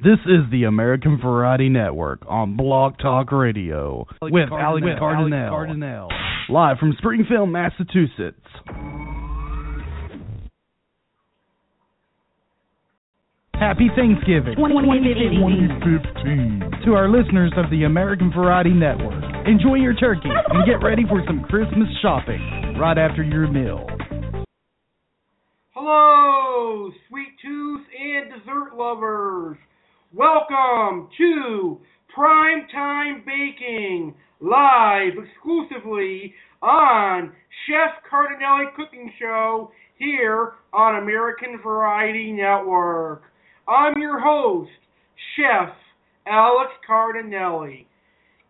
This is the American Variety Network on Blog Talk Radio with Alex Cardinale, Cardinale, live from Springfield, Massachusetts. Happy Thanksgiving 2015 to our listeners of the American Variety Network. Enjoy your turkey and get ready for some Christmas shopping right after your meal. Hello, sweet tooth and dessert lovers. Welcome to Prime Time Baking, live exclusively on Chef Cardinelli Cooking Show here on American Variety Network. I'm your host, Chef Alex Cardinelli.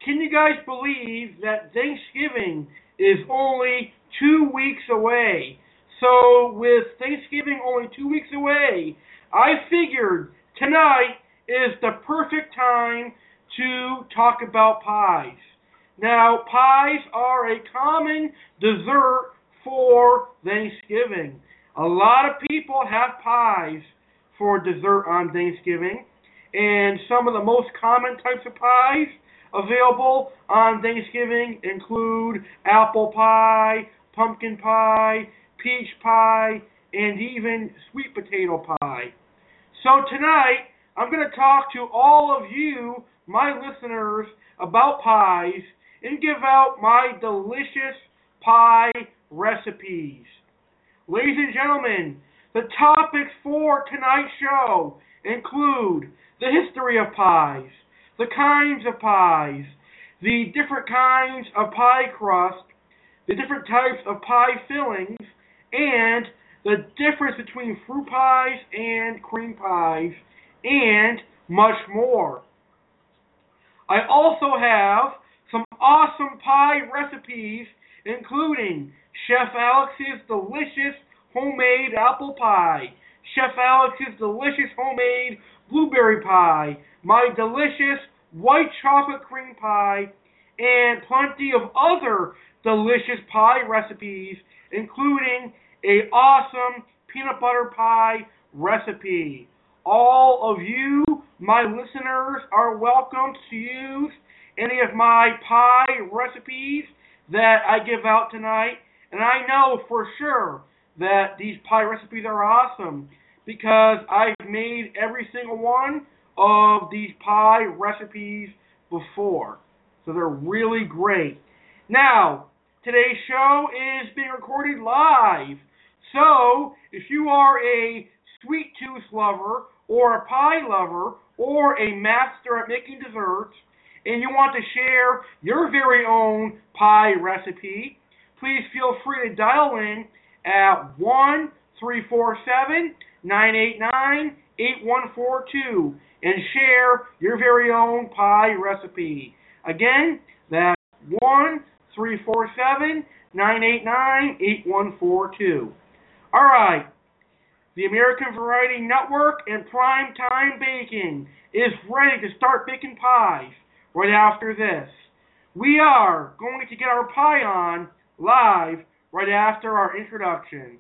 Can you guys believe that Thanksgiving is only two weeks away? So, with Thanksgiving only two weeks away, I figured tonight is the perfect time to talk about pies. Now, pies are a common dessert for Thanksgiving. A lot of people have pies for dessert on Thanksgiving, and some of the most common types of pies available on Thanksgiving include apple pie, pumpkin pie, peach pie, and even sweet potato pie. So tonight, I'm going to talk to all of you, my listeners, about pies and give out my delicious pie recipes. Ladies and gentlemen, the topics for tonight's show include the history of pies, the kinds of pies, the different kinds of pie crust, the different types of pie fillings, and the difference between fruit pies and cream pies, and much more. I also have some awesome pie recipes, including Chef Alex's delicious homemade apple pie, Chef Alex's delicious homemade blueberry pie, my delicious white chocolate cream pie, and plenty of other delicious pie recipes, including a awesome peanut butter pie recipe. All of you, my listeners, are welcome to use any of my pie recipes that I give out tonight. And I know for sure that these pie recipes are awesome because I've made every single one of these pie recipes before. So they're really great. Now, today's show is being recorded live. So, if you are a sweet tooth lover or a pie lover or a master at making desserts and you want to share your very own pie recipe, please feel free to dial in at 1 347 989 8142 and share your very own pie recipe. Again, that's 1 347 989 8142. All right. The American Variety Network and Prime Time Baking is ready to start baking pies right after this. We are going to get our pie on live right after our introduction.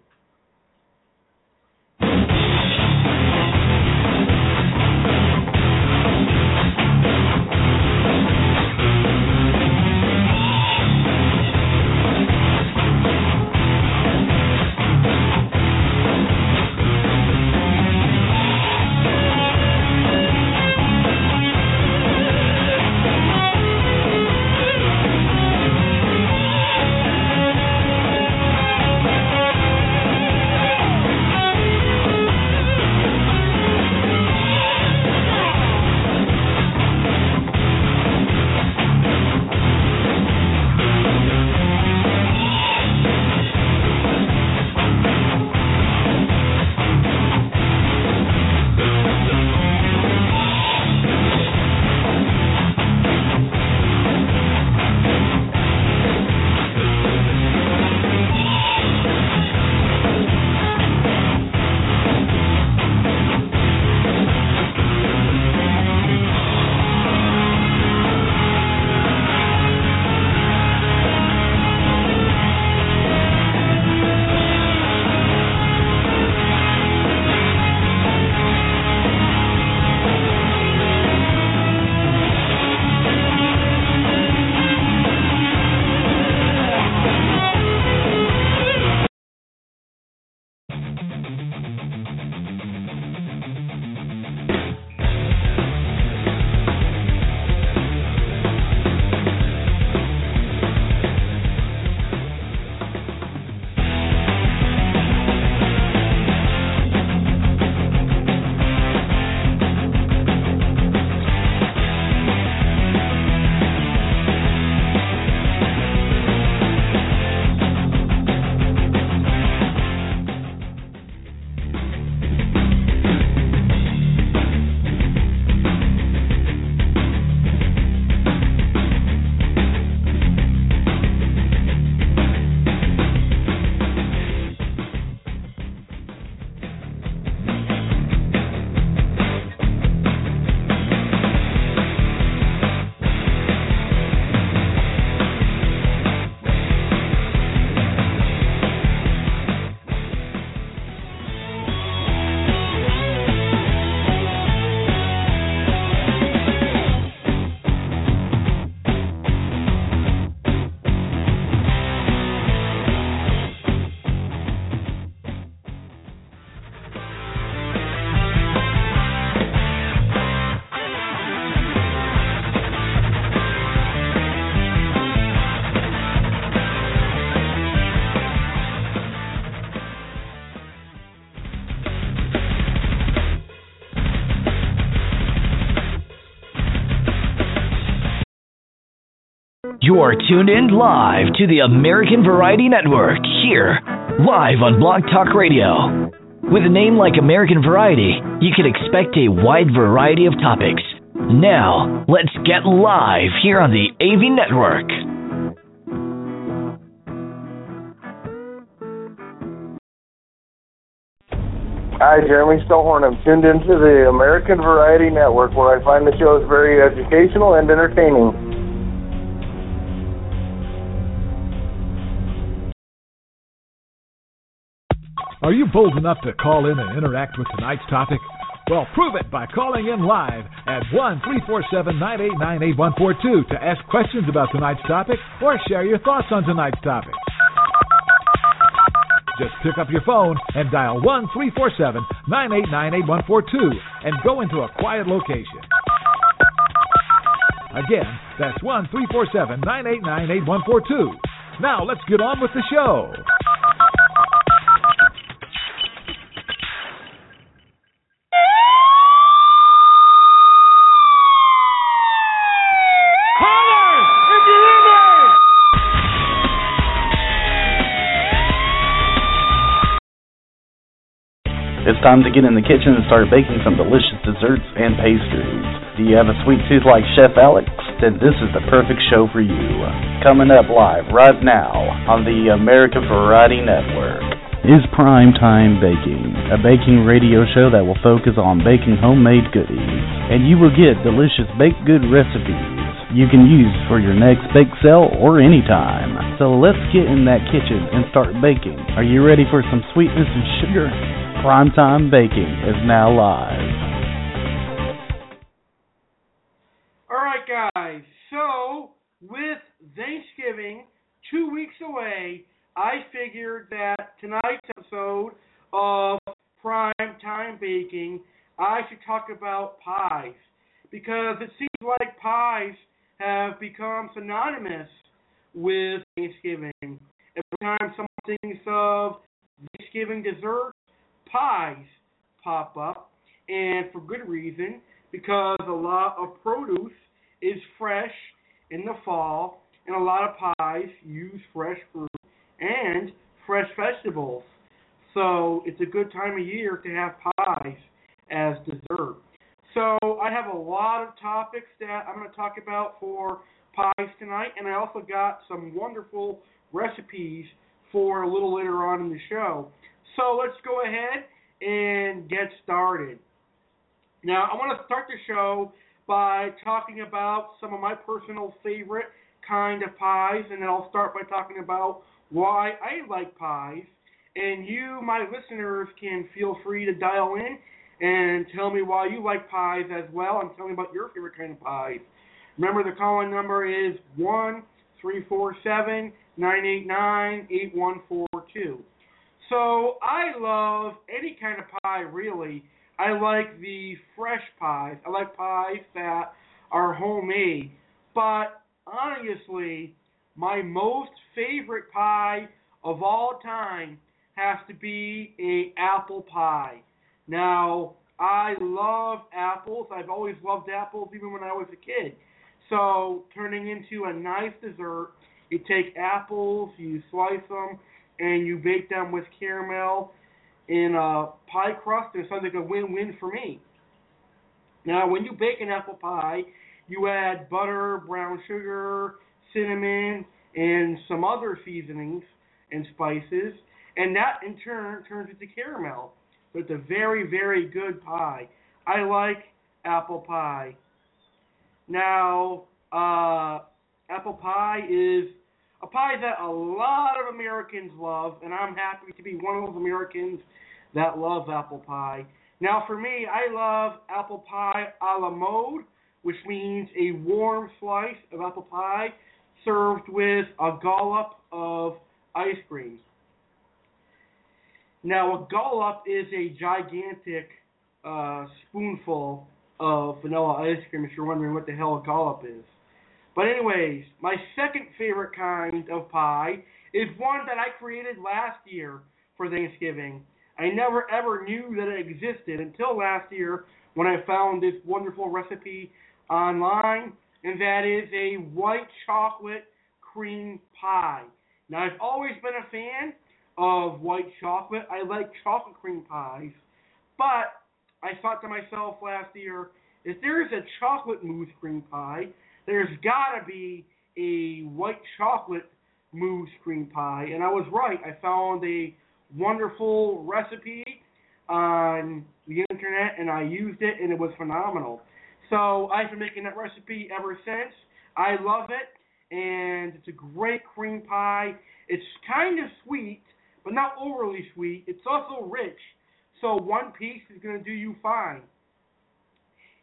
You are tuned in live to the American Variety Network here, live on Blog Talk Radio. With a name like American Variety, you can expect a wide variety of topics. Now, let's get live here on the AV Network. Hi, Jeremy Stillhorn. I'm tuned into the American Variety Network where I find the shows very educational and entertaining. Are you bold enough to call in and interact with tonight's topic? Well, prove it by calling in live at 1 347 989 8142 to ask questions about tonight's topic or share your thoughts on tonight's topic. Just pick up your phone and dial 1 347 989 8142 and go into a quiet location. Again, that's 1 347 989 8142. Now, let's get on with the show. It's time to get in the kitchen and start baking some delicious desserts and pastries. Do you have a sweet tooth like Chef Alex? Then this is the perfect show for you. Coming up live right now on the American Variety Network is Prime Time Baking, a baking radio show that will focus on baking homemade goodies. And you will get delicious baked good recipes you can use for your next bake sale or anytime. So let's get in that kitchen and start baking. Are you ready for some sweetness and sugar? Primetime Baking is now live. All right, guys. So, with Thanksgiving two weeks away, I figured that tonight's episode of Prime Time Baking, I should talk about pies. Because it seems like pies have become synonymous with Thanksgiving. Every time someone thinks of Thanksgiving dessert, pies pop up, and for good reason, because a lot of produce is fresh in the fall, and a lot of pies use fresh fruit and fresh vegetables. So it's a good time of year to have pies as dessert. So I have a lot of topics that I'm going to talk about for pies tonight, and I also got some wonderful recipes for a little later on in the show. So let's go ahead and get started. Now, I want to start the show by talking about some of my personal favorite kind of pies, and then I'll start by talking about why I like pies. And you, my listeners, can feel free to dial in and tell me why you like pies as well, and tell me about your favorite kind of pies. Remember, the call-in number is one three four seven nine eight nine eight one four two. So I love any kind of pie, really. I like the fresh pies. I like pies that are homemade. But honestly, my most favorite pie of all time has to be a apple pie. Now, I love apples. I've always loved apples even when I was a kid. So, turning into a nice dessert, you take apples, you slice them, and you bake them with caramel in a pie crust, and it sounds like a win-win for me. Now, when you bake an apple pie, you add butter, brown sugar, cinnamon, and some other seasonings and spices, and that in turn turns into caramel. So it's a very, very good pie. I like apple pie. Now, uh, apple pie is a pie that a lot of Americans love, and I'm happy to be one of those Americans that love apple pie. Now, for me, I love apple pie a la mode, which means a warm slice of apple pie served with a dollop of ice cream. Now, a dollop is a gigantic uh, spoonful of vanilla ice cream. If you're wondering what the hell a dollop is. But anyways, my second favorite kind of pie is one that I created last year for Thanksgiving. I never ever knew that it existed until last year when I found this wonderful recipe online. and that is a white chocolate cream pie. Now, I've always been a fan of white chocolate. I like chocolate cream pies, but I thought to myself last year, if there's a chocolate mousse cream pie, there's got to be a white chocolate mousse cream pie, and I was right. I found a wonderful recipe on the internet, and I used it, and it was phenomenal. So I've been making that recipe ever since. I love it, and it's a great cream pie. It's kind of sweet, but not overly sweet. It's also rich, so one piece is going to do you fine,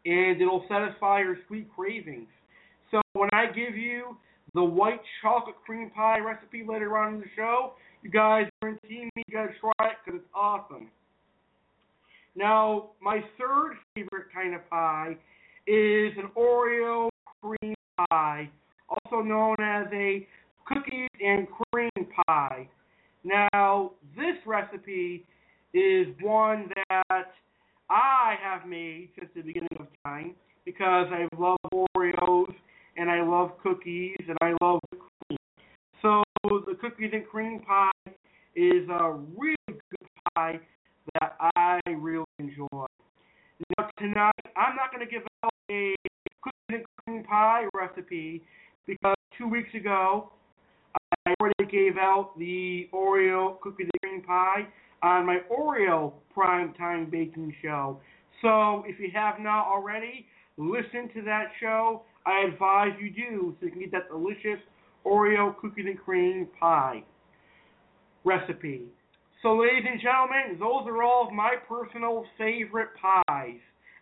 and it'll satisfy your sweet cravings. So when I give you the white chocolate cream pie recipe later on in the show, you guys guarantee me you gotta try it because it's awesome. Now, my third favorite kind of pie is an Oreo cream pie, also known as a cookies and cream pie. Now, this recipe is one that I have made since the beginning of time because I love Oreos and I love cookies and I love cream. So the cookies and cream pie is a really good pie that I really enjoy. Now tonight I'm not going to give out a cookies and cream pie recipe because two weeks ago I already gave out the Oreo cookies and cream pie on my Oreo prime time baking show. So if you have not already, listen to that show. I advise you do so you can get that delicious Oreo cookies and cream pie recipe. So, ladies and gentlemen, those are all of my personal favorite pies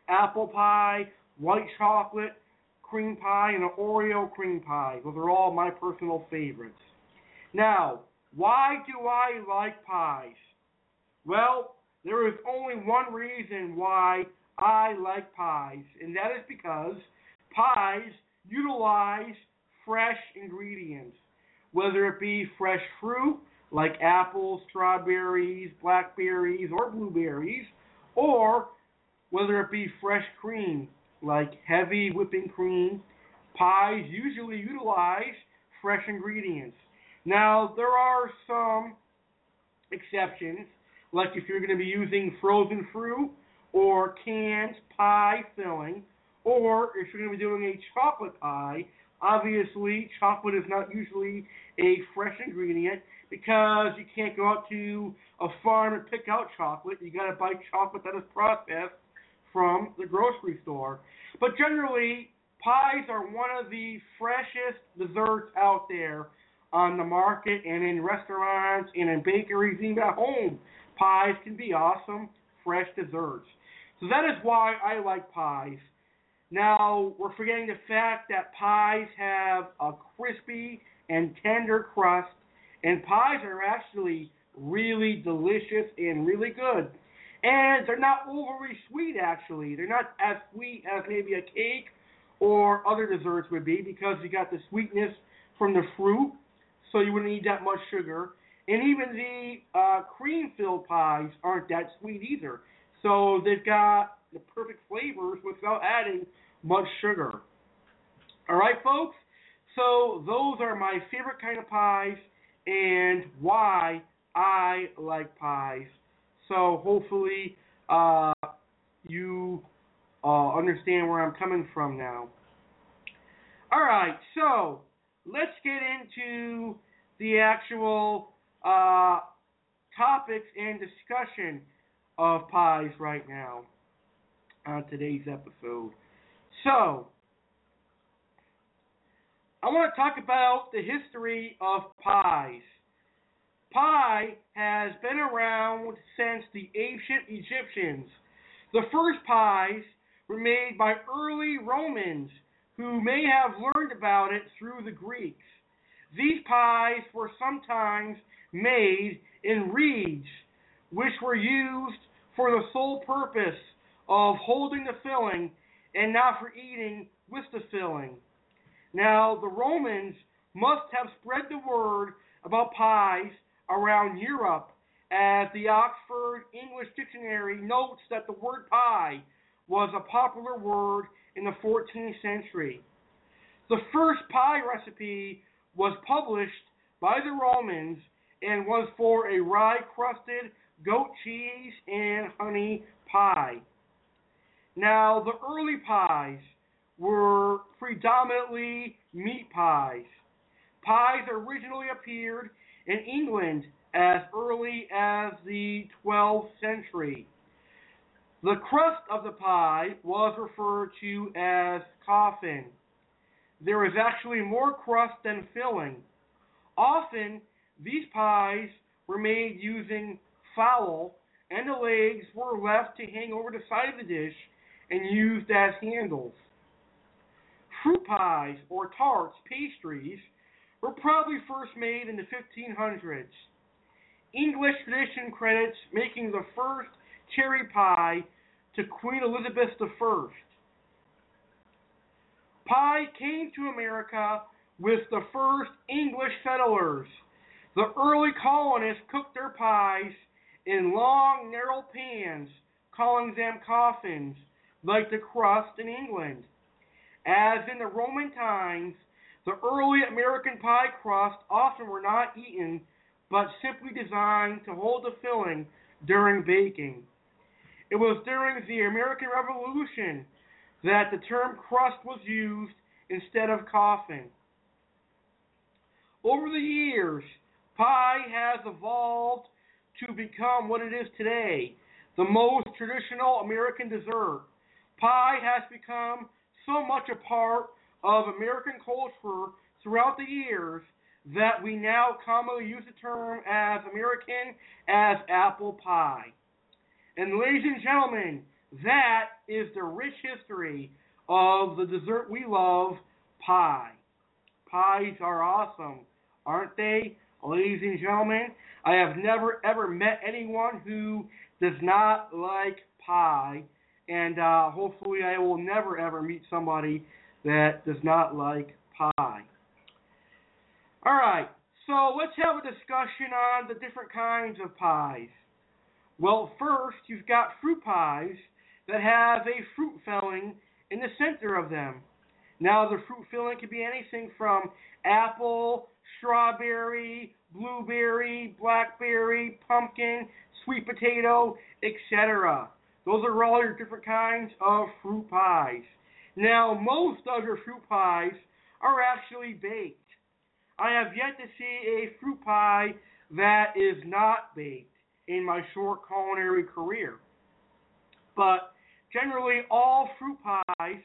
apple pie, white chocolate cream pie, and an Oreo cream pie. Those are all my personal favorites. Now, why do I like pies? Well, there is only one reason why I like pies, and that is because pies utilize fresh ingredients, whether it be fresh fruit like apples, strawberries, blackberries, or blueberries, or whether it be fresh cream like heavy whipping cream. Pies usually utilize fresh ingredients. Now, there are some exceptions, like if you're going to be using frozen fruit or canned pie filling, or if you're going to be doing a chocolate pie, obviously chocolate is not usually a fresh ingredient because you can't go out to a farm and pick out chocolate. You got to buy chocolate that is processed from the grocery store. But generally, pies are one of the freshest desserts out there on the market and in restaurants and in bakeries, even at home. Pies can be awesome, fresh desserts. So that is why I like pies. Now, we're forgetting the fact that pies have a crispy and tender crust, and pies are actually really delicious and really good. And they're not overly sweet, actually. They're not as sweet as maybe a cake or other desserts would be because you got the sweetness from the fruit, so you wouldn't need that much sugar. And even the uh, cream filled pies aren't that sweet either. So they've got the perfect flavors without adding much sugar. All right, folks? So those are my favorite kind of pies and why I like pies. So hopefully uh, you uh, understand where I'm coming from now. All right, so let's get into the actual uh, topics and discussion of pies right now on today's episode. So, I want to talk about the history of pies. Pie has been around since the ancient Egyptians. The first pies were made by early Romans who may have learned about it through the Greeks. These pies were sometimes made in reeds, which were used for the sole purpose of holding the filling and not for eating with the filling. Now, the Romans must have spread the word about pies around Europe, as the Oxford English Dictionary notes that the word pie was a popular word in the 14th century. The first pie recipe was published by the Romans and was for a rye crusted goat cheese and honey pie. Now, the early pies were predominantly meat pies. Pies originally appeared in England as early as the 12th century. The crust of the pie was referred to as coffin. There is actually more crust than filling. Often, these pies were made using fowl, and the legs were left to hang over the side of the dish and used as handles. Fruit pies, or tarts, pastries, were probably first made in the 1500s. English tradition credits making the first cherry pie to Queen Elizabeth I. Pie came to America with the first English settlers. The early colonists cooked their pies in long, narrow pans, calling them coffins, like the crust in England. As in the Roman times, the early American pie crusts often were not eaten, but simply designed to hold the filling during baking. It was during the American Revolution that the term crust was used instead of coffin. Over the years, pie has evolved to become what it is today, the most traditional American dessert. Pie has become so much a part of American culture throughout the years that we now commonly use the term as American as apple pie. And ladies and gentlemen, that is the rich history of the dessert we love, pie. Pies are awesome, aren't they? Ladies and gentlemen, I have never ever met anyone who does not like pie, and uh, hopefully I will never ever meet somebody that does not like pie. All right, so let's have a discussion on the different kinds of pies. Well, first, you've got fruit pies that have a fruit filling in the center of them. Now, the fruit filling can be anything from apple, strawberry, blueberry, blackberry, pumpkin, sweet potato, etc. Those are all your different kinds of fruit pies. Now, most of your fruit pies are actually baked. I have yet to see a fruit pie that is not baked in my short culinary career. But generally, all fruit pies,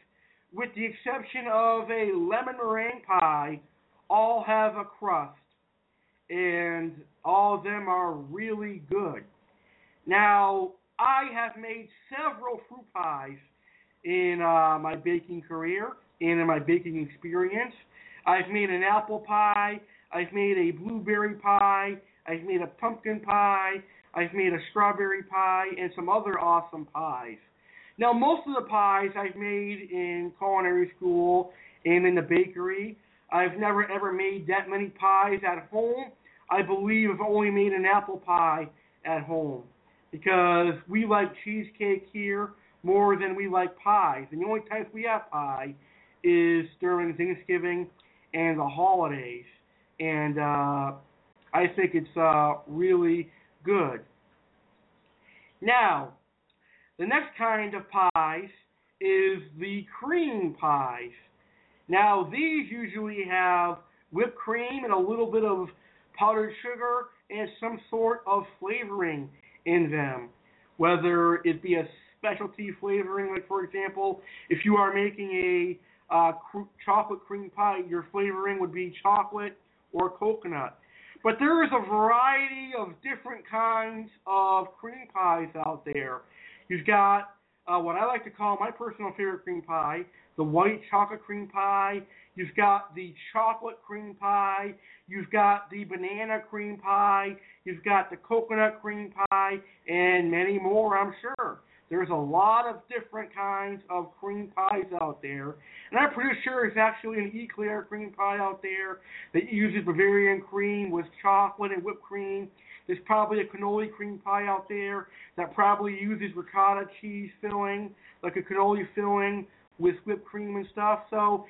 with the exception of a lemon meringue pie, all have a crust. And all of them are really good. Now, I have made several fruit pies in uh, my baking career and in my baking experience. I've made an apple pie. I've made a blueberry pie. I've made a pumpkin pie. I've made a strawberry pie and some other awesome pies. Now, most of the pies I've made in culinary school and in the bakery. I've never ever made that many pies at home. I believe I've only made an apple pie at home because we like cheesecake here more than we like pies. And the only times we have pie is during Thanksgiving and the holidays. And uh, I think it's uh, really good. Now, the next kind of pies is the cream pies. Now, these usually have whipped cream and a little bit of powdered sugar and some sort of flavoring in them, whether it be a specialty flavoring, like for example, if you are making a uh, chocolate cream pie, your flavoring would be chocolate or coconut. But there is a variety of different kinds of cream pies out there. You've got uh, what I like to call my personal favorite cream pie, the white chocolate cream pie. You've got the chocolate cream pie. You've got the banana cream pie. You've got the coconut cream pie, and many more, I'm sure. There's a lot of different kinds of cream pies out there. And I'm pretty sure there's actually an eclair cream pie out there that uses Bavarian cream with chocolate and whipped cream. There's probably a cannoli cream pie out there that probably uses ricotta cheese filling, like a cannoli filling with whipped cream and stuff. So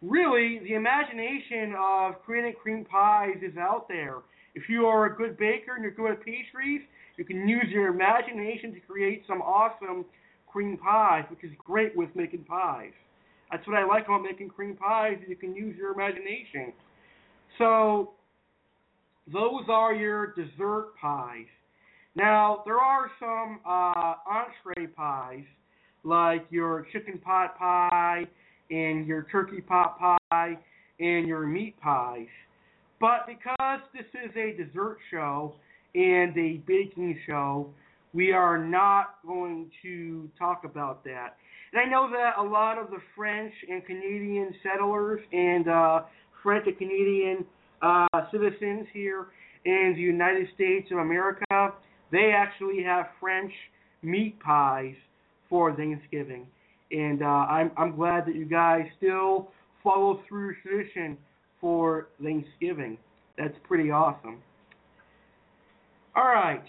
really, the imagination of creating cream pies is out there. If you are a good baker and you're good at pastries, you can use your imagination to create some awesome cream pies, which is great with making pies. That's what I like about making cream pies. is You can use your imagination. So those are your dessert pies. Now there are some uh, entree pies, like your chicken pot pie and your turkey pot pie and your meat pies. But because this is a dessert show and a baking show, we are not going to talk about that. And I know that a lot of the French and Canadian settlers and uh, French and Canadian uh, citizens here in the United States of America, they actually have French meat pies for Thanksgiving. And uh, I'm, I'm glad that you guys still follow through tradition for Thanksgiving. That's pretty awesome. All right.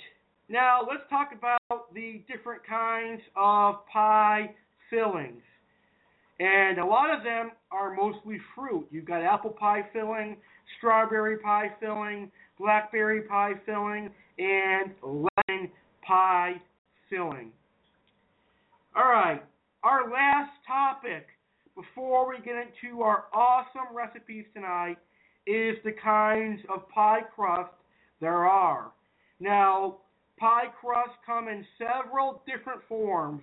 Now let's talk about the different kinds of pie fillings. And a lot of them are mostly fruit. You've got apple pie filling, strawberry pie filling, blackberry pie filling, and lemon pie filling. All right, our last topic before we get into our awesome recipes tonight is the kinds of pie crust there are. Now, pie crusts come in several different forms,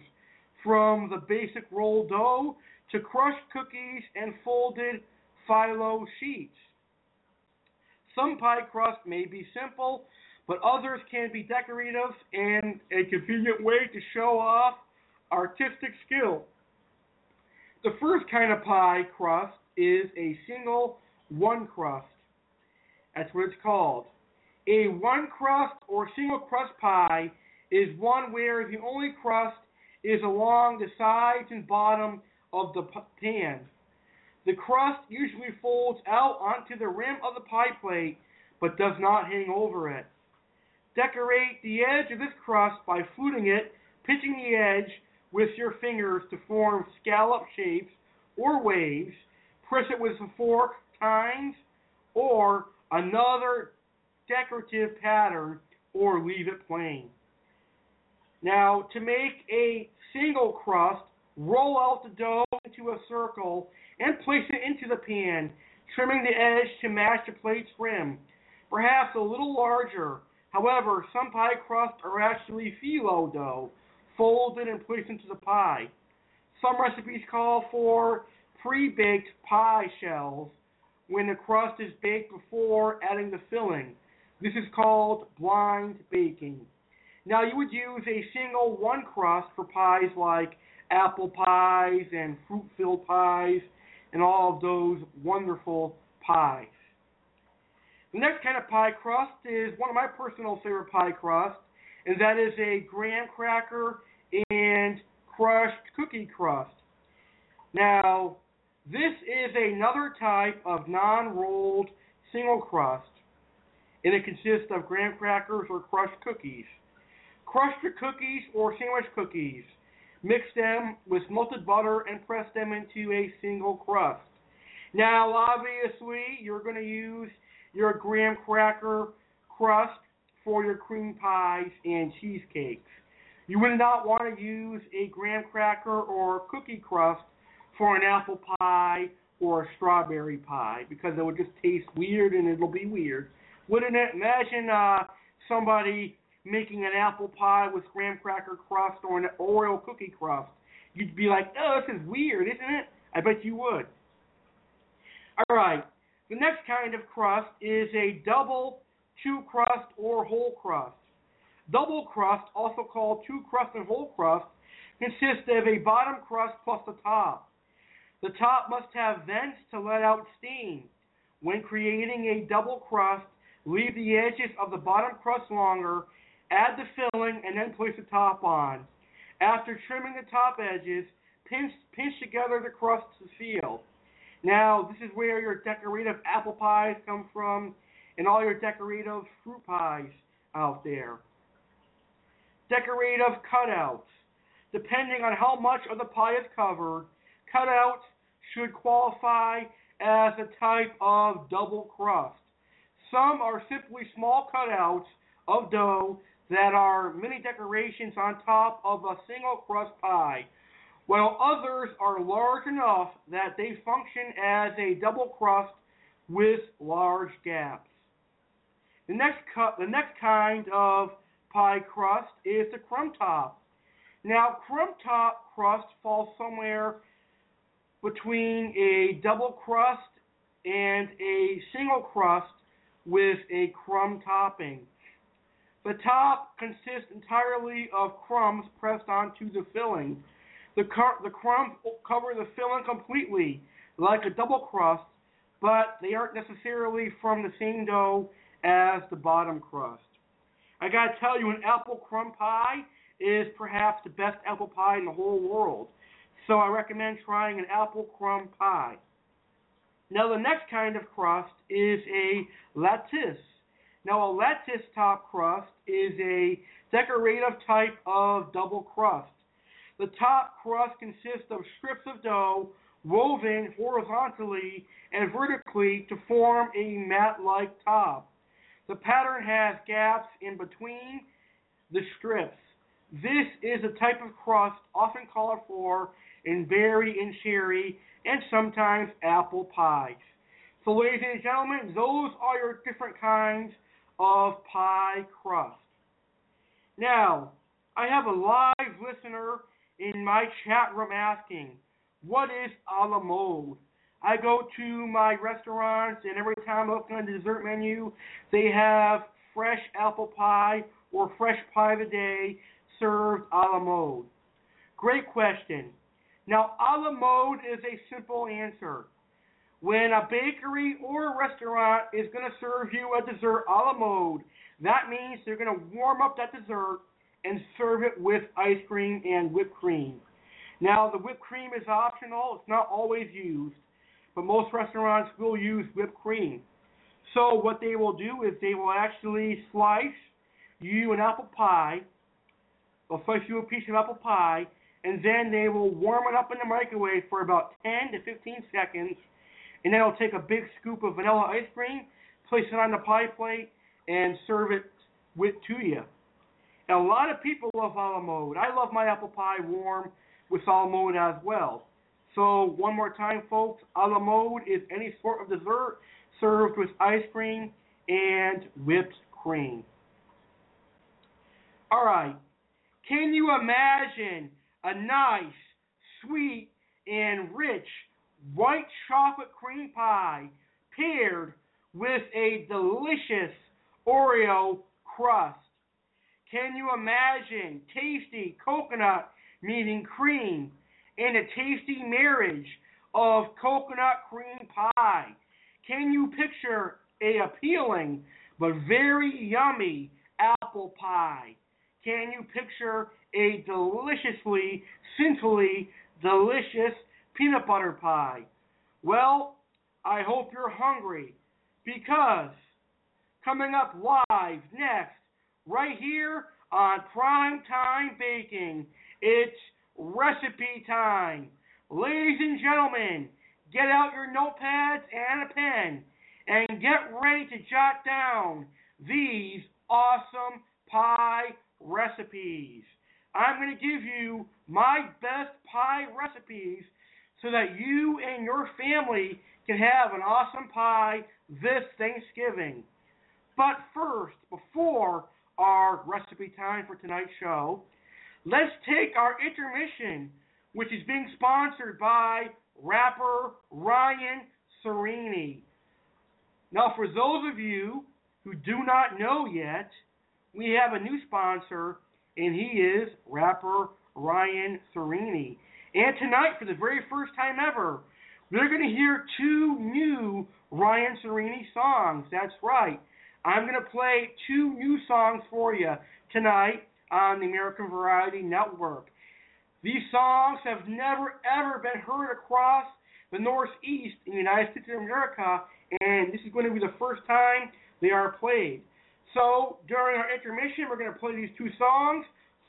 from the basic roll dough to crushed cookies and folded phyllo sheets. Some pie crust may be simple, but others can be decorative and a convenient way to show off artistic skill. The first kind of pie crust is a single one crust. That's what it's called. A one crust or single crust pie is one where the only crust is along the sides and bottom of the pan. The crust usually folds out onto the rim of the pie plate but does not hang over it. Decorate the edge of this crust by fluting it, pitching the edge with your fingers to form scallop shapes or waves. Press it with a fork times or another decorative pattern or leave it plain. Now, to make a single crust, roll out the dough into a circle and place it into the pan, trimming the edge to match the plate's rim, perhaps a little larger. However, some pie crusts are actually phyllo dough, folded and placed into the pie. Some recipes call for pre-baked pie shells when the crust is baked before adding the filling. This is called blind baking. Now you would use a single one crust for pies like apple pies and fruit filled pies and all of those wonderful pies. The next kind of pie crust is one of my personal favorite pie crusts, and that is a graham cracker and crushed cookie crust. Now, this is another type of non-rolled single crust, and it consists of graham crackers or crushed cookies. Crush your cookies or sandwich cookies. Mix them with melted butter and press them into a single crust. Now, obviously, you're going to use your graham cracker crust for your cream pies and cheesecakes. You would not want to use a graham cracker or cookie crust for an apple pie or a strawberry pie because it would just taste weird and it'll be weird. Wouldn't it? Imagine uh, somebody making an apple pie with graham cracker crust or an Oreo cookie crust. You'd be like, oh, this is weird, isn't it? I bet you would. All right. The next kind of crust is a double two crust or whole crust. Double crust, also called two crust and whole crust, consists of a bottom crust plus the top. The top must have vents to let out steam. When creating a double crust, leave the edges of the bottom crust longer, add the filling, and then place the top on. After trimming the top edges, pinch, pinch together the crust to seal. Now, this is where your decorative apple pies come from and all your decorative fruit pies out there. Decorative cutouts. Depending on how much of the pie is covered, cutouts should qualify as a type of double crust. Some are simply small cutouts of dough that are mini decorations on top of a single crust pie, while others are large enough that they function as a double crust with large gaps. The next cut, the next kind of pie crust is the crumb top. Now, crumb top crust falls somewhere between a double crust and a single crust with a crumb topping. The top consists entirely of crumbs pressed onto the filling. The, the crumbs cover the filling completely, like a double crust, but they aren't necessarily from the same dough as the bottom crust. I gotta tell you, an apple crumb pie is perhaps the best apple pie in the whole world. So I recommend trying an apple crumb pie. Now the next kind of crust is a lattice. Now a lattice top crust is a decorative type of double crust. The top crust consists of strips of dough woven horizontally and vertically to form a mat-like top. The pattern has gaps in between the strips. This is a type of crust often called for in berry and cherry and sometimes apple pies. So ladies and gentlemen, those are your different kinds of pie crust. Now, I have a live listener in my chat room asking, what is a la mode? I go to my restaurants, and every time I look on the dessert menu, they have fresh apple pie or fresh pie of the day served a la mode. Great question. Now, a la mode is a simple answer. When a bakery or a restaurant is going to serve you a dessert a la mode, that means they're going to warm up that dessert and serve it with ice cream and whipped cream. Now, the whipped cream is optional, it's not always used, but most restaurants will use whipped cream. So, what they will do is they will actually slice you an apple pie, they'll slice you a piece of apple pie, and then they will warm it up in the microwave for about 10 to 15 seconds, and then they'll take a big scoop of vanilla ice cream, place it on the pie plate, and serve it with to you. And a lot of people love a la mode. I love my apple pie warm with a la mode as well. So one more time, folks, a la mode is any sort of dessert served with ice cream and whipped cream. All right. Can you imagine a nice, sweet, and rich white chocolate cream pie paired with a delicious Oreo crust. Can you imagine tasty coconut meeting cream and a tasty marriage of coconut cream pie? Can you picture a appealing but very yummy apple pie? Can you picture a deliciously, sinfully delicious peanut butter pie? Well, I hope you're hungry because coming up live next, right here on Prime Time Baking, it's recipe time. Ladies and gentlemen, get out your notepads and a pen and get ready to jot down these awesome pie recipes. I'm going to give you my best pie recipes so that you and your family can have an awesome pie this Thanksgiving. But first, before our recipe time for tonight's show, let's take our intermission, which is being sponsored by rapper Ryan Serini. Now, for those of you who do not know yet, we have a new sponsor, and he is rapper Ryan Serini. And tonight, for the very first time ever, we're going to hear two new Ryan Serini songs. That's right. I'm going to play two new songs for you tonight on the American Variety Network. These songs have never ever been heard across the Northeast in the United States of America, and this is going to be the first time they are played. So during our intermission, we're going to play these two songs,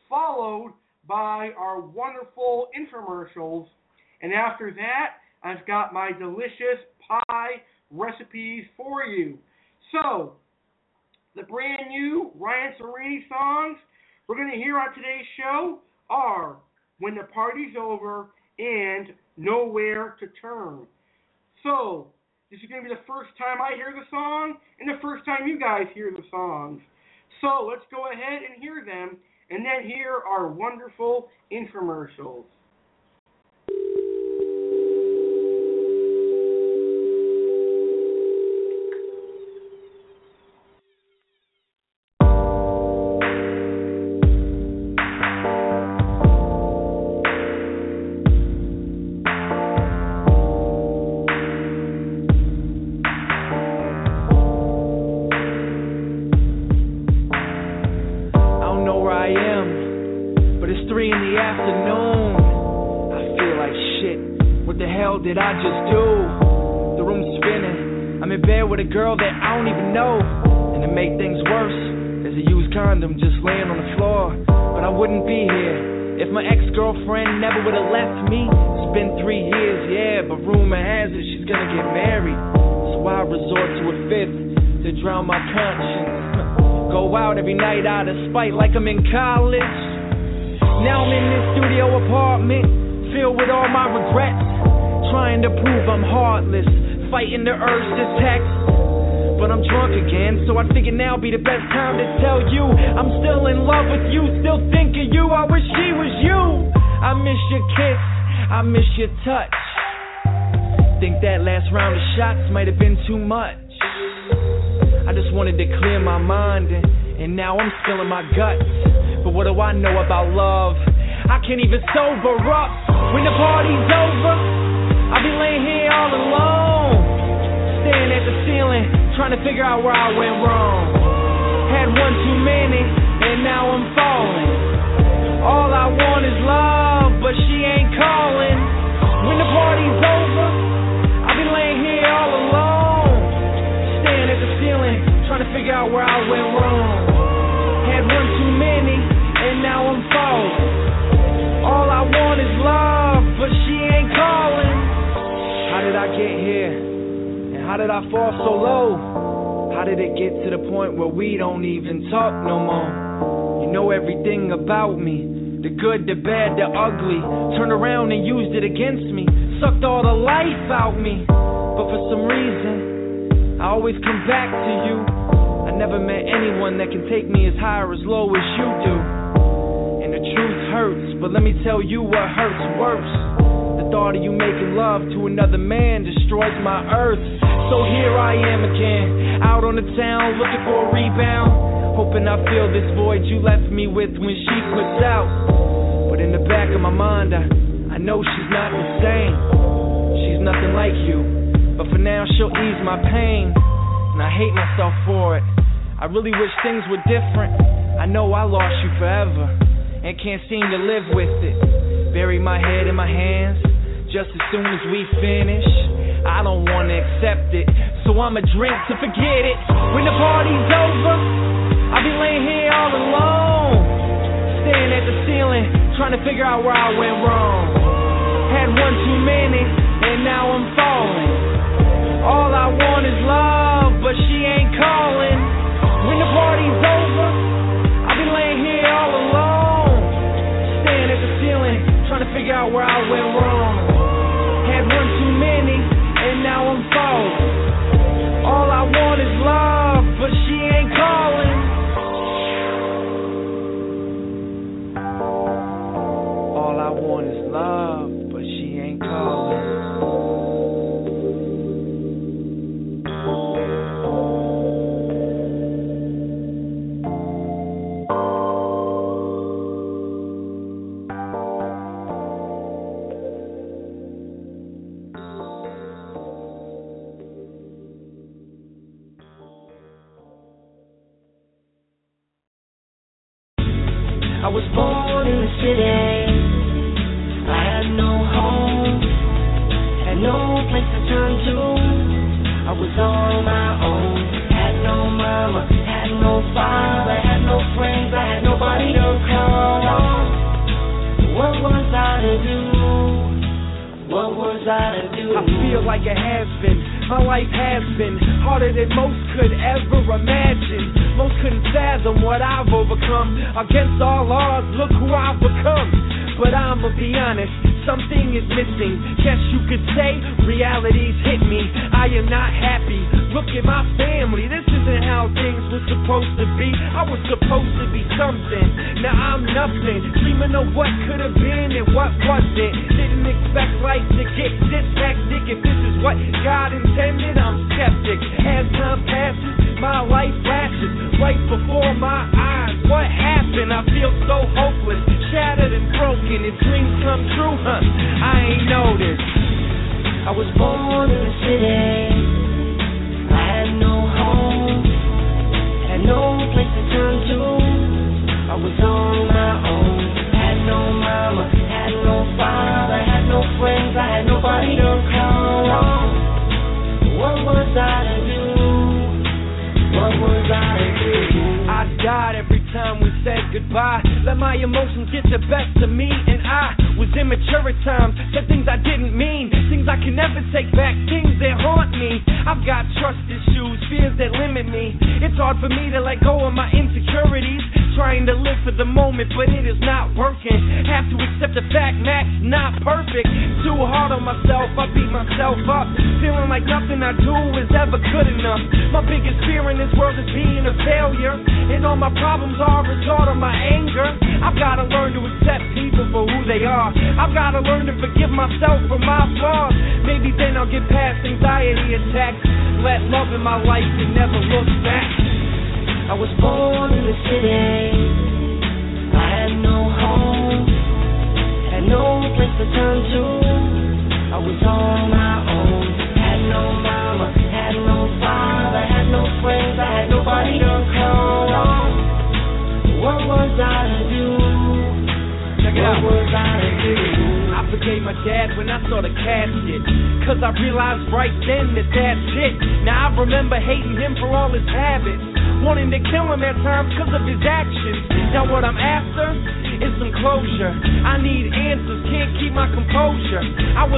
followed by our wonderful infomercials. And after that, I've got my delicious pie recipes for you. So, the brand new Ryan Serini songs we're going to hear on today's show are When the Party's Over and Nowhere to Turn. So, this is going to be the first time I hear the song and the first time you guys hear the songs. So, let's go ahead and hear them and then hear our wonderful infomercials. Did I just do? The room's spinning. I'm in bed with a girl that I don't even know. And to make things worse, there's a used condom just laying on the floor. But I wouldn't be here if my ex girlfriend never would have left me. It's been three years, yeah, but rumor has it she's gonna get married. So I resort to a fifth to drown my conscience. Go out every night out of spite like I'm in college. Now I'm in this studio apartment, filled with all my regrets. Trying to prove I'm heartless, fighting the urge to text. But I'm drunk again, so I figure now be the best time to tell you I'm still in love with you, still think of you. I wish she was you. I miss your kiss, I miss your touch. Think that last round of shots might have been too much. I just wanted to clear my mind, and, and now I'm spilling my guts. But what do I know about love? I can't even sober up. When the party's over, I'll be laying here all alone, staring at the ceiling, trying to figure out where I went wrong. Had one too many, and now I'm falling. All I want is love, but she ain't calling. When the party's over, I'll be laying here all alone, staring at the ceiling, trying to figure out where I went wrong. Had one too many, and now I'm falling. All I want is love, did I get here? And how did I fall so low? How did it get to the point where we don't even talk no more? You know everything about me. The good, the bad, the ugly. Turned around and used it against me. Sucked all the life out me. But for some reason, I always come back to you. I never met anyone that can take me as high or as low as you do. And the truth hurts, but let me tell you what hurts worse. The thought of you making love another man destroys my earth. So here I am again, out on the town looking for a rebound. Hoping I fill this void you left me with when she flipped out. But in the back of my mind, I, I know she's not the same. She's nothing like you. But for now, she'll ease my pain. And I hate myself for it. I really wish things were different. I know I lost you forever. And can't seem to live with it. Bury my head in my hands just as soon as we finish. I don't wanna accept it, so I'ma drink to forget it. When the party's over, I'll be laying here all alone, staring at the ceiling, trying to figure out where I went wrong. Had one too many, and now I'm falling. All I want is love, but she ain't calling. When the party's over, I'll be laying here all alone, staring at the ceiling, trying to figure out where I went wrong. And now I'm falling. All I want is love, than most could ever imagine. Most couldn't fathom what I've overcome. Against all odds, look who I've become. But I'ma be honest, something is missing. Guess you could say reality's hit me. I am not happy. Look at my family. This isn't how things were supposed to be. I was supposed to be something. Now I'm nothing. Dreaming of what could have been and what wasn't. Didn't expect life to get this hectic. If this is what God intended,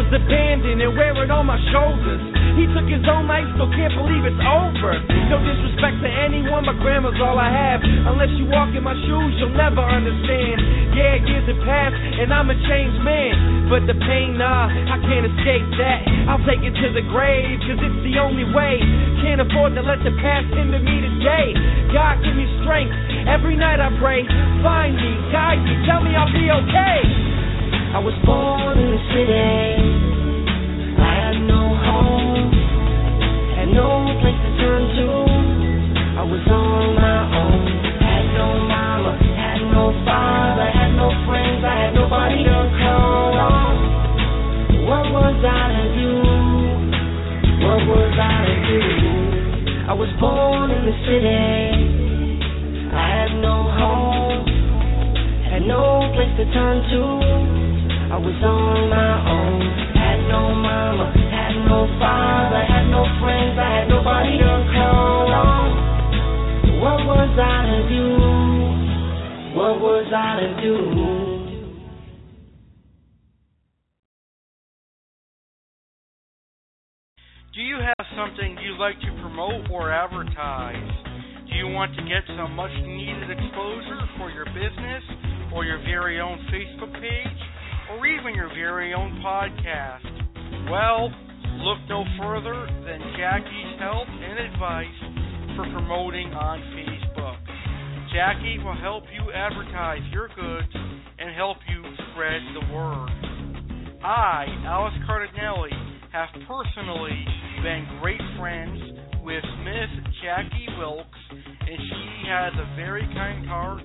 was abandoned and wear it on my shoulders. He took his own life, so can't believe it's over. No disrespect to anyone, my grandma's all I have. Unless you walk in my shoes, you'll never understand. Yeah, years have passed, and I'm a changed man. But the pain, nah, I can't escape that. I'll take it to the grave, cause it's the only way. Can't afford to let the past hinder me today. God, give me strength. Every night I pray. Find me, guide me, tell me I'll be okay. I was born in the city. I had no home, had no place to turn to. I was on my own. Had no mama, had no father, had no friends. I had nobody to call on. What was I to do? What was I to do? I was born in the city. I had no home, had no place to turn to. I was on my own. Had no mama, had no father, had no friends. I had nobody to call on. What was I to do? What was I to do? Do you have something you'd like to promote or advertise? Do you want to get some much needed exposure for your business or your very own Facebook page or even your very own podcast? Well, look no further than Jackie's help and advice for promoting on Facebook. Jackie will help you advertise your goods and help you spread the word. I, Alex Cardinale, have personally been great friends with Miss Jackie Wilkes, and she has a very kind heart,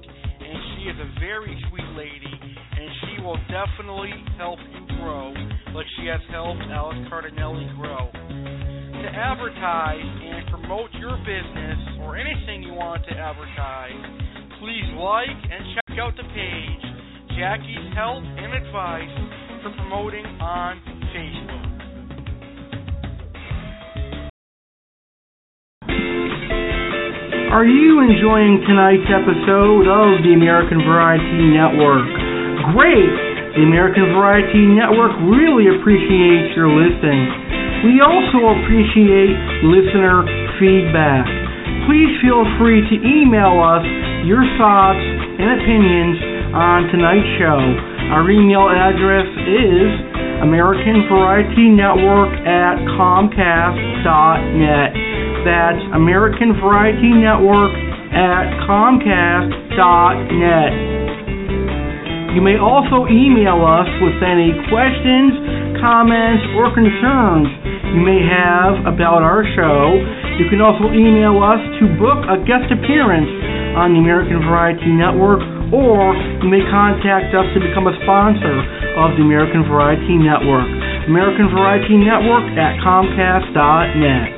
and she is a very sweet lady, and she will definitely help you grow like she has helped Alex Cardinale grow. To advertise and promote your business or anything you want to advertise, please like and check out the page Jackie's Help and Advice for promoting on Facebook. Are you enjoying tonight's episode of the American Variety Network? Great! The American Variety Network really appreciates your listening. We also appreciate listener feedback. Please feel free to email us your thoughts and opinions on tonight's show. Our email address is American Variety Network at Comcast.net. That's American Variety Network at Comcast.net. You may also email us with any questions, comments, or concerns you may have about our show. You can also email us to book a guest appearance on the American Variety Network, or you may contact us to become a sponsor of the American Variety Network. American Variety Network at Comcast.net.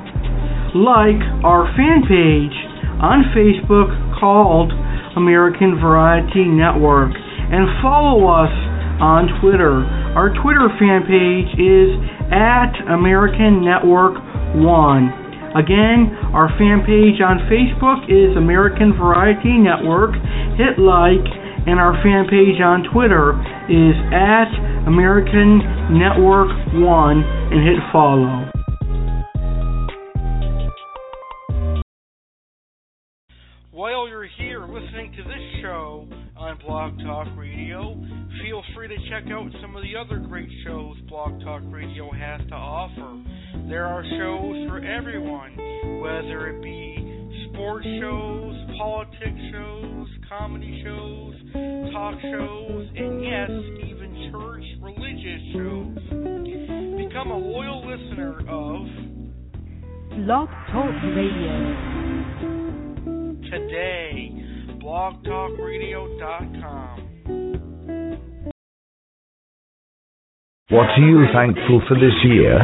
like our fan page on Facebook called American Variety Network and follow us on Twitter. Our Twitter fan page is at American Network 1. Again, our fan page on Facebook is American Variety Network. Hit like, and our fan page on Twitter is at American Network 1 and hit follow. While you're here listening to this show on Blog Talk Radio, feel free to check out some of the other great shows Blog Talk Radio has to offer. There are shows for everyone, whether it be sports shows, politics shows, comedy shows, talk shows, and yes, even church religious shows. Become a loyal listener of Blog Talk Radio today. blogtalkradio.com. What are you thankful for this year?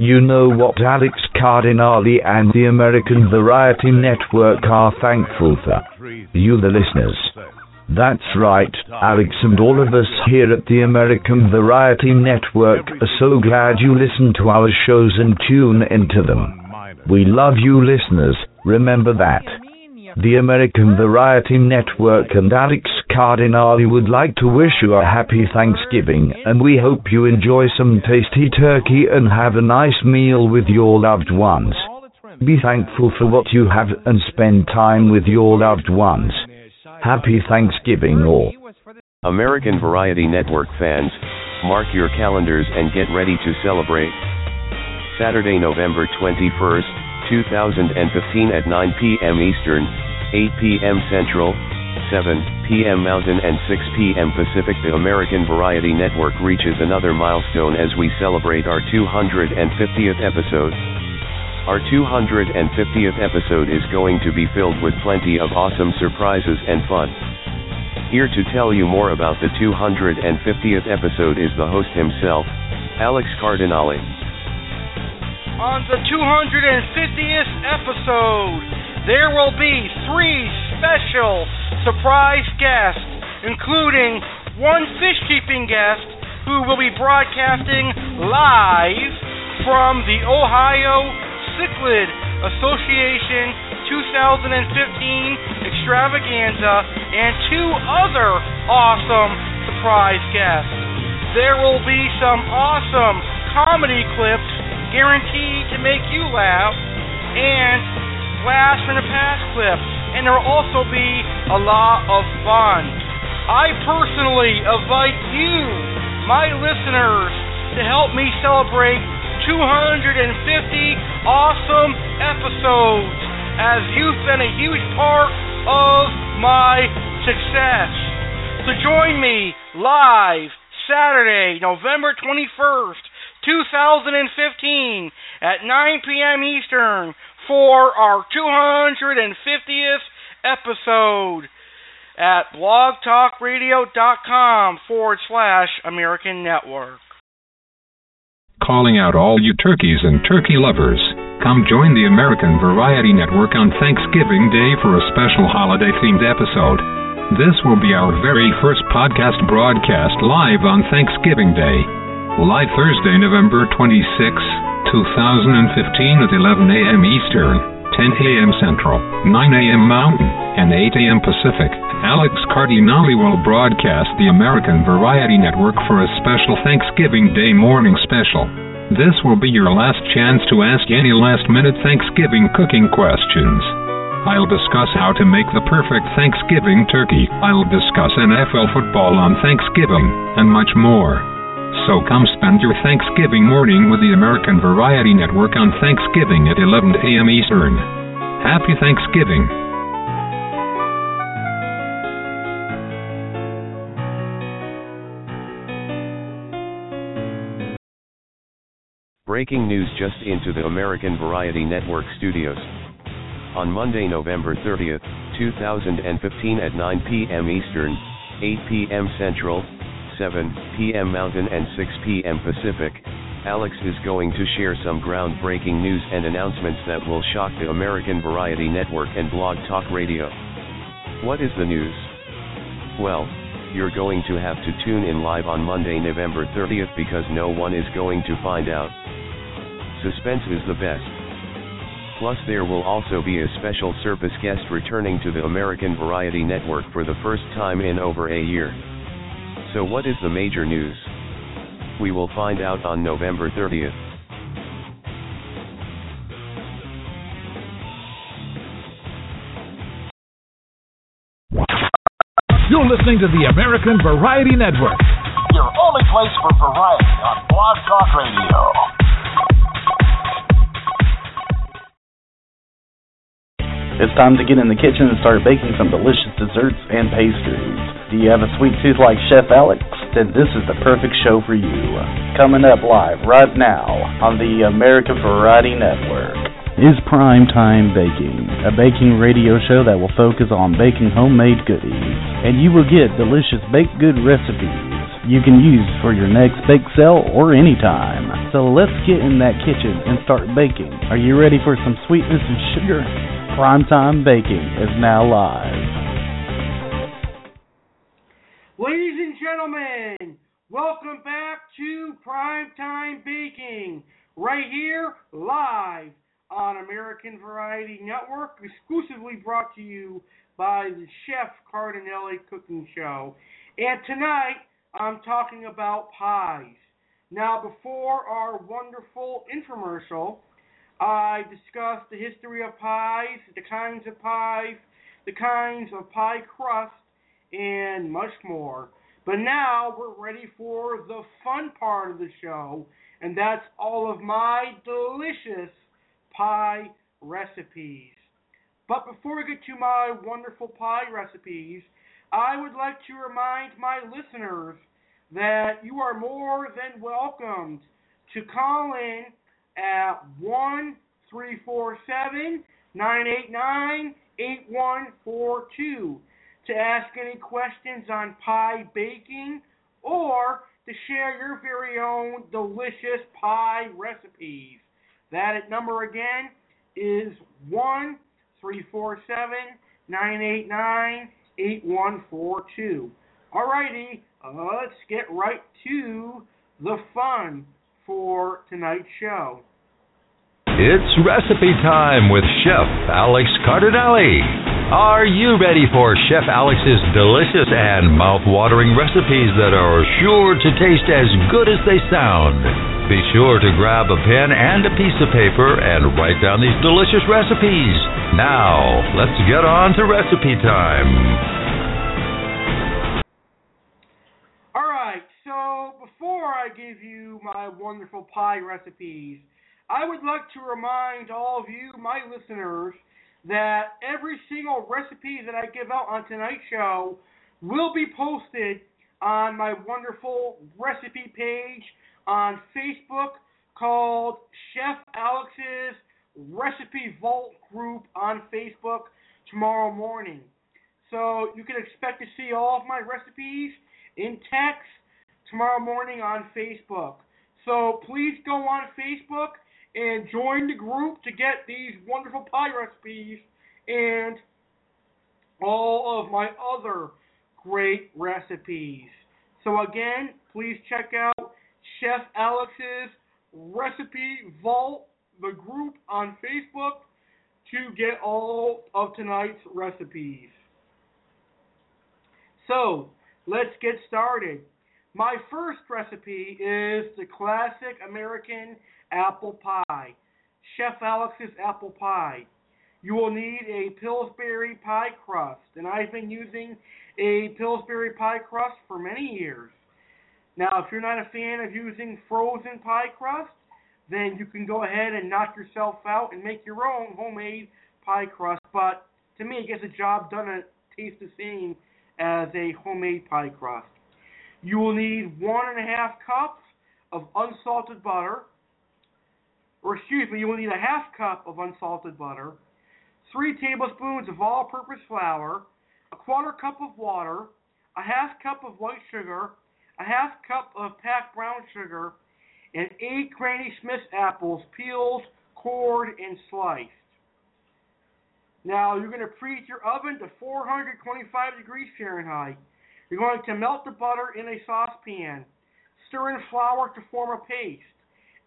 You know what Alex Cardinale and the American Variety Network are thankful for. You, the listeners. That's right, Alex and all of us here at the American Variety Network are so glad you listen to our shows and tune into them. We love you, listeners, remember that. The American Variety Network and Alex Cardinale would like to wish you a happy Thanksgiving, and we hope you enjoy some tasty turkey and have a nice meal with your loved ones. Be thankful for what you have and spend time with your loved ones. Happy Thanksgiving all. American Variety Network fans, mark your calendars and get ready to celebrate. Saturday, November 21st, 2015 at 9 p.m. Eastern, 8 p.m. Central, 7 p.m. Mountain and 6 p.m. Pacific. The American Variety Network reaches another milestone as we celebrate our 250th episode. Our 250th episode is going to be filled with plenty of awesome surprises and fun. Here to tell you more about the 250th episode is the host himself, Alex Cardinale. On the 250th episode, there will be three special surprise guests, including one fish keeping guest who will be broadcasting live from the Ohio Cichlid Association 2015 extravaganza and two other awesome surprise guests. There will be some awesome comedy clips guaranteed to make you laugh and blast from the past clips. And there will also be a lot of fun. I personally invite you, my listeners, to help me celebrate 250 awesome episodes as you've been a huge part of my success. So join me live Saturday, November 21st, 2015 at 9 p.m. Eastern for our 250th episode. at blogtalkradio.com forward slash American Network. Calling out all you turkeys and turkey lovers. Come join the American Variety Network on Thanksgiving Day for a special holiday themed episode. This will be our very first podcast broadcast live on Thanksgiving Day. Live Thursday, November 26, 2015 at 11 a.m. Eastern, 10 a.m. Central, 9 a.m. Mountain, and 8 a.m. Pacific. Alex Cardinale will broadcast the American Variety Network for a special Thanksgiving Day morning special. This will be your last chance to ask any last minute Thanksgiving cooking questions. I'll discuss how to make the perfect Thanksgiving turkey. I'll discuss NFL football on Thanksgiving, and much more. So come spend your Thanksgiving morning with the American Variety Network on Thanksgiving at 11 a.m. Eastern. Happy Thanksgiving. Breaking news just into the American Variety Network studios. On Monday, November 30th, 2015 at 9 p.m. Eastern, 8 p.m. Central, 7 p.m. Mountain and 6 p.m. Pacific, Alex is going to share some groundbreaking news and announcements that will shock the American Variety Network and Blog Talk Radio. What is the news? Well, you're going to have to tune in live on Monday, November 30th because no one is going to find out. Suspense is the best. Plus, there will also be a special service guest returning to the American Variety Network for the first time in over a year. So, what is the major news? We will find out on November 30th. You're listening to the American Variety Network. Your only place for variety on Blog Talk Radio. It's time to get in the kitchen and start baking some delicious desserts and pastries. Do you have a sweet tooth like Chef Alex? Then this is the perfect show for you. Coming up live right now on the American Variety Network is Prime Time Baking, a baking radio show that will focus on baking homemade goodies. And you will get delicious baked good recipes you can use for your next bake sale or anytime. So let's get in that kitchen and start baking. Are you ready for some sweetness and sugar? Primetime Baking is now live. Ladies and gentlemen, welcome back to Primetime Baking, right here, live on American Variety Network, exclusively brought to you by the Chef Cardinale Cooking Show. And tonight, I'm talking about pies. Now, before our wonderful infomercial, I discussed the history of pies, the kinds of pies, the kinds of pie crust, and much more. But now we're ready for the fun part of the show, and that's all of my delicious pie recipes. But before we get to my wonderful pie recipes, I would like to remind my listeners that you are more than welcomed to call in at 1 347 989 8142 to ask any questions on pie baking or to share your very own delicious pie recipes. That number again is 1 347 989 8142. Alrighty, let's get right to the fun for tonight's show. It's recipe time with Chef Alex Cardinale. Are you ready for Chef Alex's delicious and mouth-watering recipes that are sure to taste as good as they sound? Be sure to grab a pen and a piece of paper and write down these delicious recipes. Now, let's get on to recipe time. I give you my wonderful pie recipes, I would like to remind all of you, my listeners, that every single recipe that I give out on tonight's show will be posted on my wonderful recipe page on Facebook called Chef Alex's Recipe Vault Group on Facebook tomorrow morning. So you can expect to see all of my recipes in text tomorrow morning on Facebook. So please go on Facebook and join the group to get these wonderful pie recipes and all of my other great recipes. So again, please check out Chef Alex's Recipe Vault, the group on Facebook, to get all of tonight's recipes. So, let's get started. My first recipe is the classic American apple pie, Chef Alex's apple pie. You will need a Pillsbury pie crust, and I've been using a Pillsbury pie crust for many years. Now, if you're not a fan of using frozen pie crust, then you can go ahead and knock yourself out and make your own homemade pie crust. But to me, it gets the job done and tastes the same as a homemade pie crust. You will need one and a half cups of unsalted butter, or excuse me, you will need a half cup of unsalted butter, three tablespoons of all-purpose flour, a quarter cup of water, a half cup of white sugar, a half cup of packed brown sugar, and eight Granny Smith apples, peeled, cored, and sliced. Now you're going to preheat your oven to 425 degrees Fahrenheit. You're going to melt the butter in a saucepan. Stir in flour to form a paste.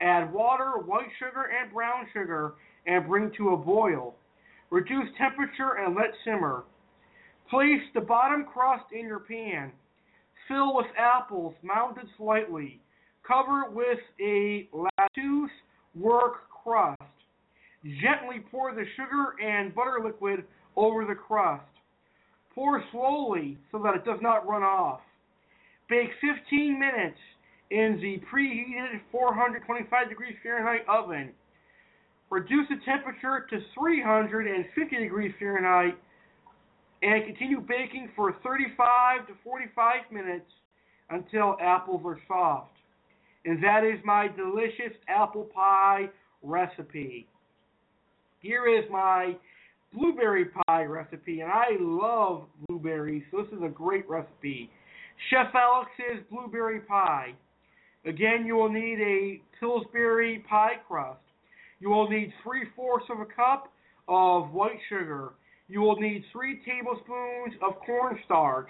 Add water, white sugar, and brown sugar and bring to a boil. Reduce temperature and let simmer. Place the bottom crust in your pan. Fill with apples, mounted slightly. Cover with a lattice work crust. Gently pour the sugar and butter liquid over the crust. Pour slowly so that it does not run off. Bake 15 minutes in the preheated 425 degrees Fahrenheit oven. Reduce the temperature to 350 degrees Fahrenheit and continue baking for 35 to 45 minutes until apples are soft. And that is my delicious apple pie recipe. Here is my blueberry pie recipe, and I love blueberries, so this is a great recipe. Chef Alex's blueberry pie. Again, you will need a Pillsbury pie crust. You will need three fourths of a cup of white sugar. You will need three tablespoons of cornstarch,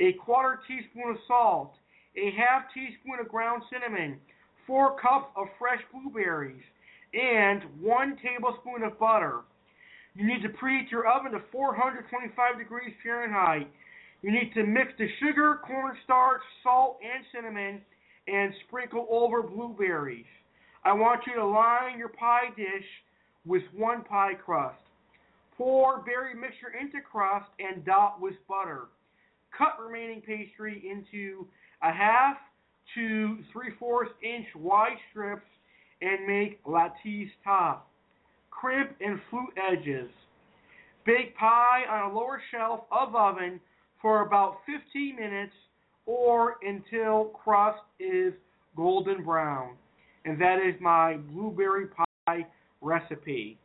a quarter teaspoon of salt, a half teaspoon of ground cinnamon, four cups of fresh blueberries, and one tablespoon of butter. You need to preheat your oven to 425 degrees Fahrenheit. You need to mix the sugar, cornstarch, salt, and cinnamon and sprinkle over blueberries. I want you to line your pie dish with one pie crust. Pour berry mixture into crust and dot with butter. Cut remaining pastry into a half to three fourths inch wide strips and make lattice top. Crimp and flute edges. Bake pie on a lower shelf of oven for about 15 minutes or until crust is golden brown. And that is my blueberry pie recipe.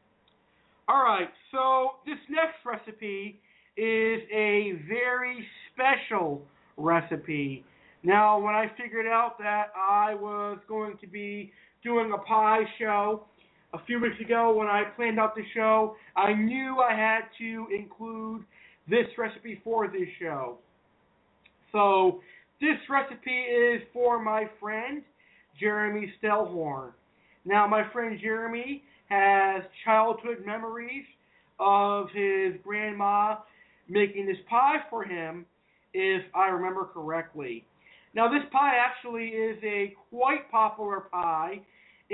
Alright, so this next recipe is a very special recipe. Now, when I figured out that I was going to be doing a pie show a few weeks ago when I planned out the show, I knew I had to include this recipe for this show. So, this recipe is for my friend Jeremy Stellhorn. Now, my friend Jeremy has childhood memories of his grandma making this pie for him, if I remember correctly. Now, this pie actually is a quite popular pie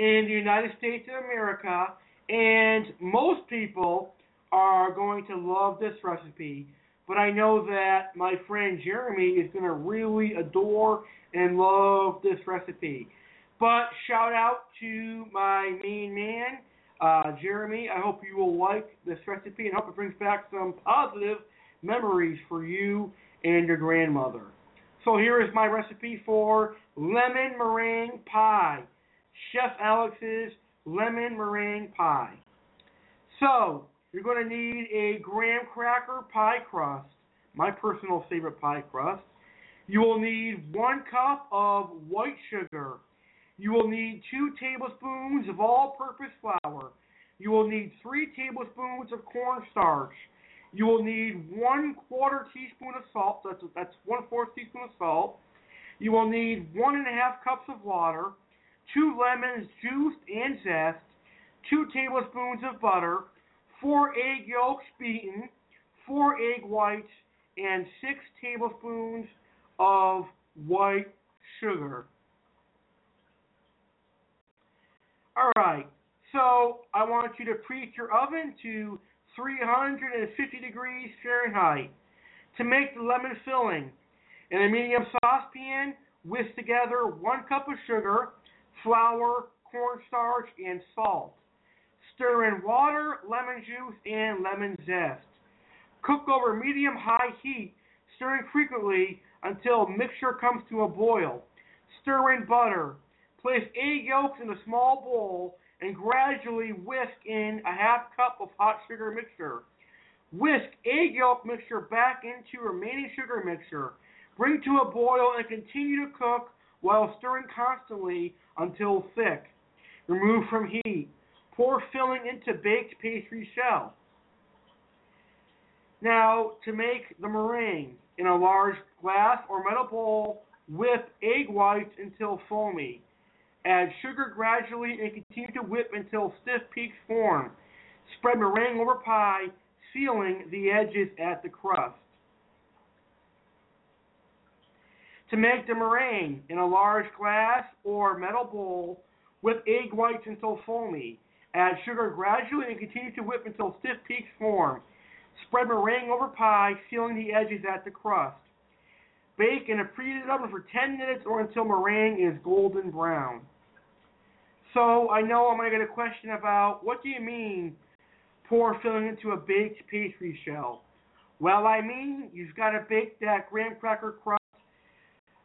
in the United States of America, and most people are going to love this recipe. But I know that my friend Jeremy is going to really adore and love this recipe. But shout out to my main man, uh, Jeremy. I hope you will like this recipe and hope it brings back some positive memories for you and your grandmother. So here is my recipe for lemon meringue pie. Chef Alex's lemon meringue pie. So, you're going to need a graham cracker pie crust, my personal favorite pie crust. You will need one cup of white sugar. You will need two tablespoons of all purpose flour. You will need three tablespoons of cornstarch. You will need one quarter teaspoon of salt. That's, that's one fourth teaspoon of salt. You will need one and a half cups of water, two lemons juiced and zest, two tablespoons of butter, four egg yolks beaten, four egg whites, and six tablespoons of white sugar. All right, so I want you to preheat your oven to 350 degrees Fahrenheit. To make the lemon filling, in a medium saucepan, whisk together one cup of sugar, flour, cornstarch, and salt. Stir in water, lemon juice, and lemon zest. Cook over medium high heat, stirring frequently until mixture comes to a boil. Stir in butter. Place egg yolks in a small bowl and gradually whisk in a half cup of hot sugar mixture. Whisk egg yolk mixture back into remaining sugar mixture. Bring to a boil and continue to cook while stirring constantly until thick. Remove from heat. Pour filling into baked pastry shell. Now, to make the meringue, in a large glass or metal bowl, whip egg whites until foamy. Add sugar gradually and continue to whip until stiff peaks form. Spread meringue over pie, sealing the edges at the crust. To make the meringue in a large glass or metal bowl, whip egg whites until foamy. Add sugar gradually and continue to whip until stiff peaks form. Spread meringue over pie, sealing the edges at the crust. Bake in a preheated oven for 10 minutes or until meringue is golden brown. So I know I'm going to get a question about what do you mean pour filling into a baked pastry shell? Well, I mean you've got to bake that graham cracker crust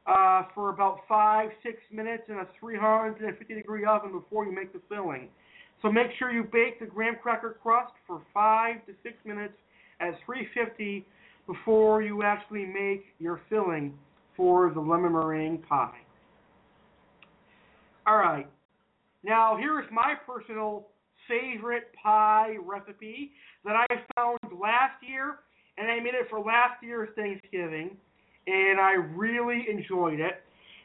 uh, for about five, six minutes in a 350 degree oven before you make the filling. So make sure you bake the graham cracker crust for five to six minutes at 350 before you actually make your filling for the lemon meringue pie. All right. Now, here's my personal favorite pie recipe that I found last year, and I made it for last year's Thanksgiving, and I really enjoyed it.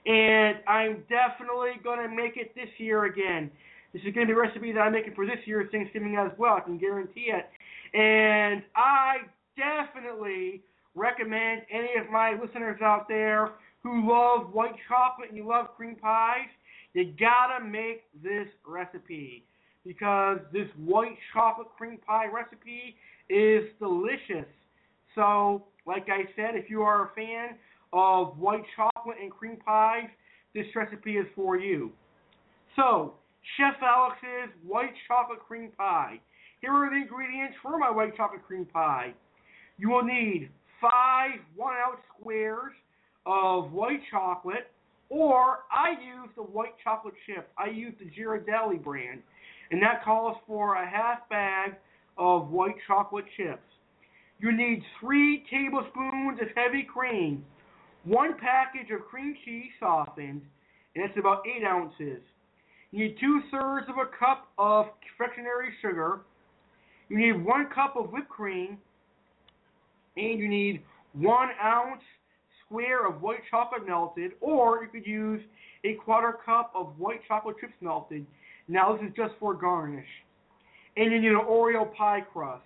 And I'm definitely going to make it this year again. This is going to be a recipe that I'm making for this year's Thanksgiving as well. I can guarantee it. And I definitely recommend any of my listeners out there who love white chocolate and you love cream pies, you gotta make this recipe because this white chocolate cream pie recipe is delicious. So, like I said, if you are a fan of white chocolate and cream pies, this recipe is for you. So, Chef Alex's white chocolate cream pie. Here are the ingredients for my white chocolate cream pie. You will need five one ounce squares of white chocolate, or I use the white chocolate chip. I use the Ghirardelli brand, and that calls for a half bag of white chocolate chips. You need three tablespoons of heavy cream, one package of cream cheese softened, and it's about eight ounces. You need two thirds of a cup of confectionery sugar. You need one cup of whipped cream, and you need one ounce square of white chocolate melted, or you could use a quarter cup of white chocolate chips melted. Now this is just for garnish. And you need an Oreo pie crust.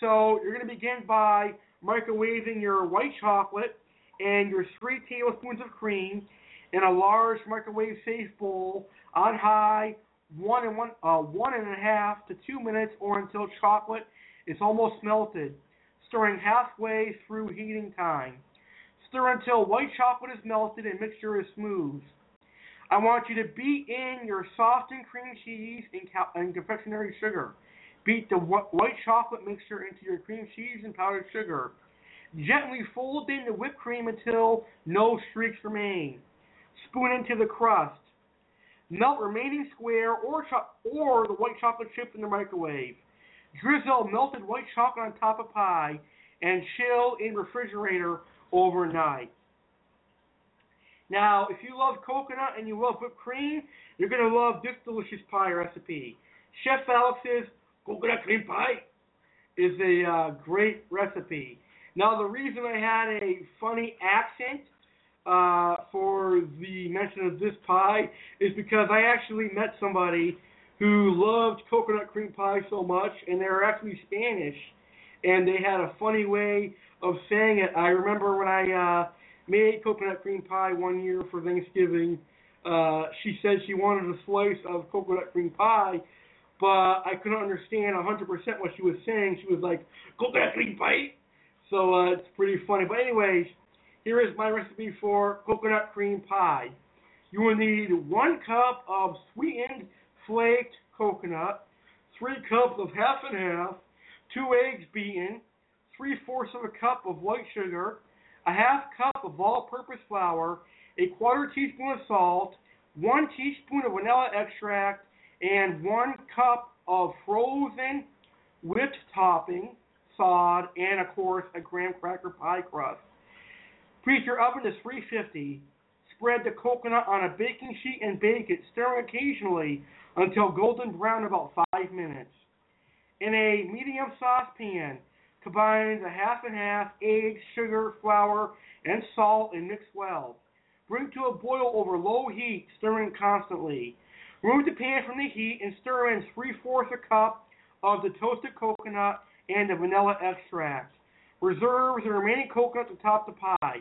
So you're going to begin by microwaving your white chocolate and your three tablespoons of cream in a large microwave safe bowl on high one and one uh, one and a half to two minutes or until chocolate is almost melted, stirring halfway through heating time. Stir until white chocolate is melted and mixture is smooth. I want you to beat in your softened cream cheese and, and confectionery sugar. Beat the white chocolate mixture into your cream cheese and powdered sugar. Gently fold in the whipped cream until no streaks remain. Spoon into the crust. Melt remaining square or cho- or the white chocolate chips in the microwave. Drizzle melted white chocolate on top of pie and chill in refrigerator overnight. Now, if you love coconut and you love whipped cream, you're going to love this delicious pie recipe. Chef Alex's coconut cream pie is a uh, great recipe. Now, the reason I had a funny accent uh, for the mention of this pie is because I actually met somebody who loved coconut cream pie so much, and they were actually Spanish, and they had a funny way of saying it. I remember when I uh, made coconut cream pie one year for Thanksgiving. Uh, she said she wanted a slice of coconut cream pie, but I couldn't understand 100% what she was saying. She was like, "Go back and pie? So uh, it's pretty funny. But anyways, here is my recipe for coconut cream pie. You will need one cup of sweetened flaked coconut, three cups of half and half, two eggs beaten, three fourths of a cup of white sugar, a half cup of all-purpose flour, a quarter teaspoon of salt, one teaspoon of vanilla extract, and one cup of frozen whipped topping, sod, and of course a graham cracker pie crust. Preheat your oven to 350. Spread the coconut on a baking sheet and bake it, stirring occasionally until golden brown about 5 minutes. In a medium saucepan, combine the half and half eggs, sugar, flour, and salt and mix well. Bring to a boil over low heat, stirring constantly. Remove the pan from the heat and stir in three fourths a cup of the toasted coconut and the vanilla extract. Reserve the remaining coconut to top the pie.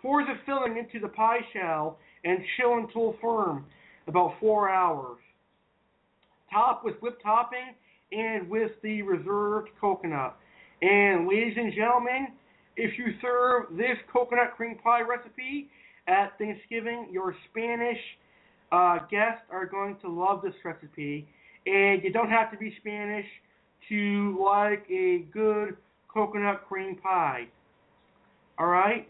Pour the filling into the pie shell and chill until firm, about four hours. Top with whipped topping and with the reserved coconut. And ladies and gentlemen, if you serve this coconut cream pie recipe at Thanksgiving, your Spanish uh, guests are going to love this recipe. And you don't have to be Spanish to like a good coconut cream pie. Alright?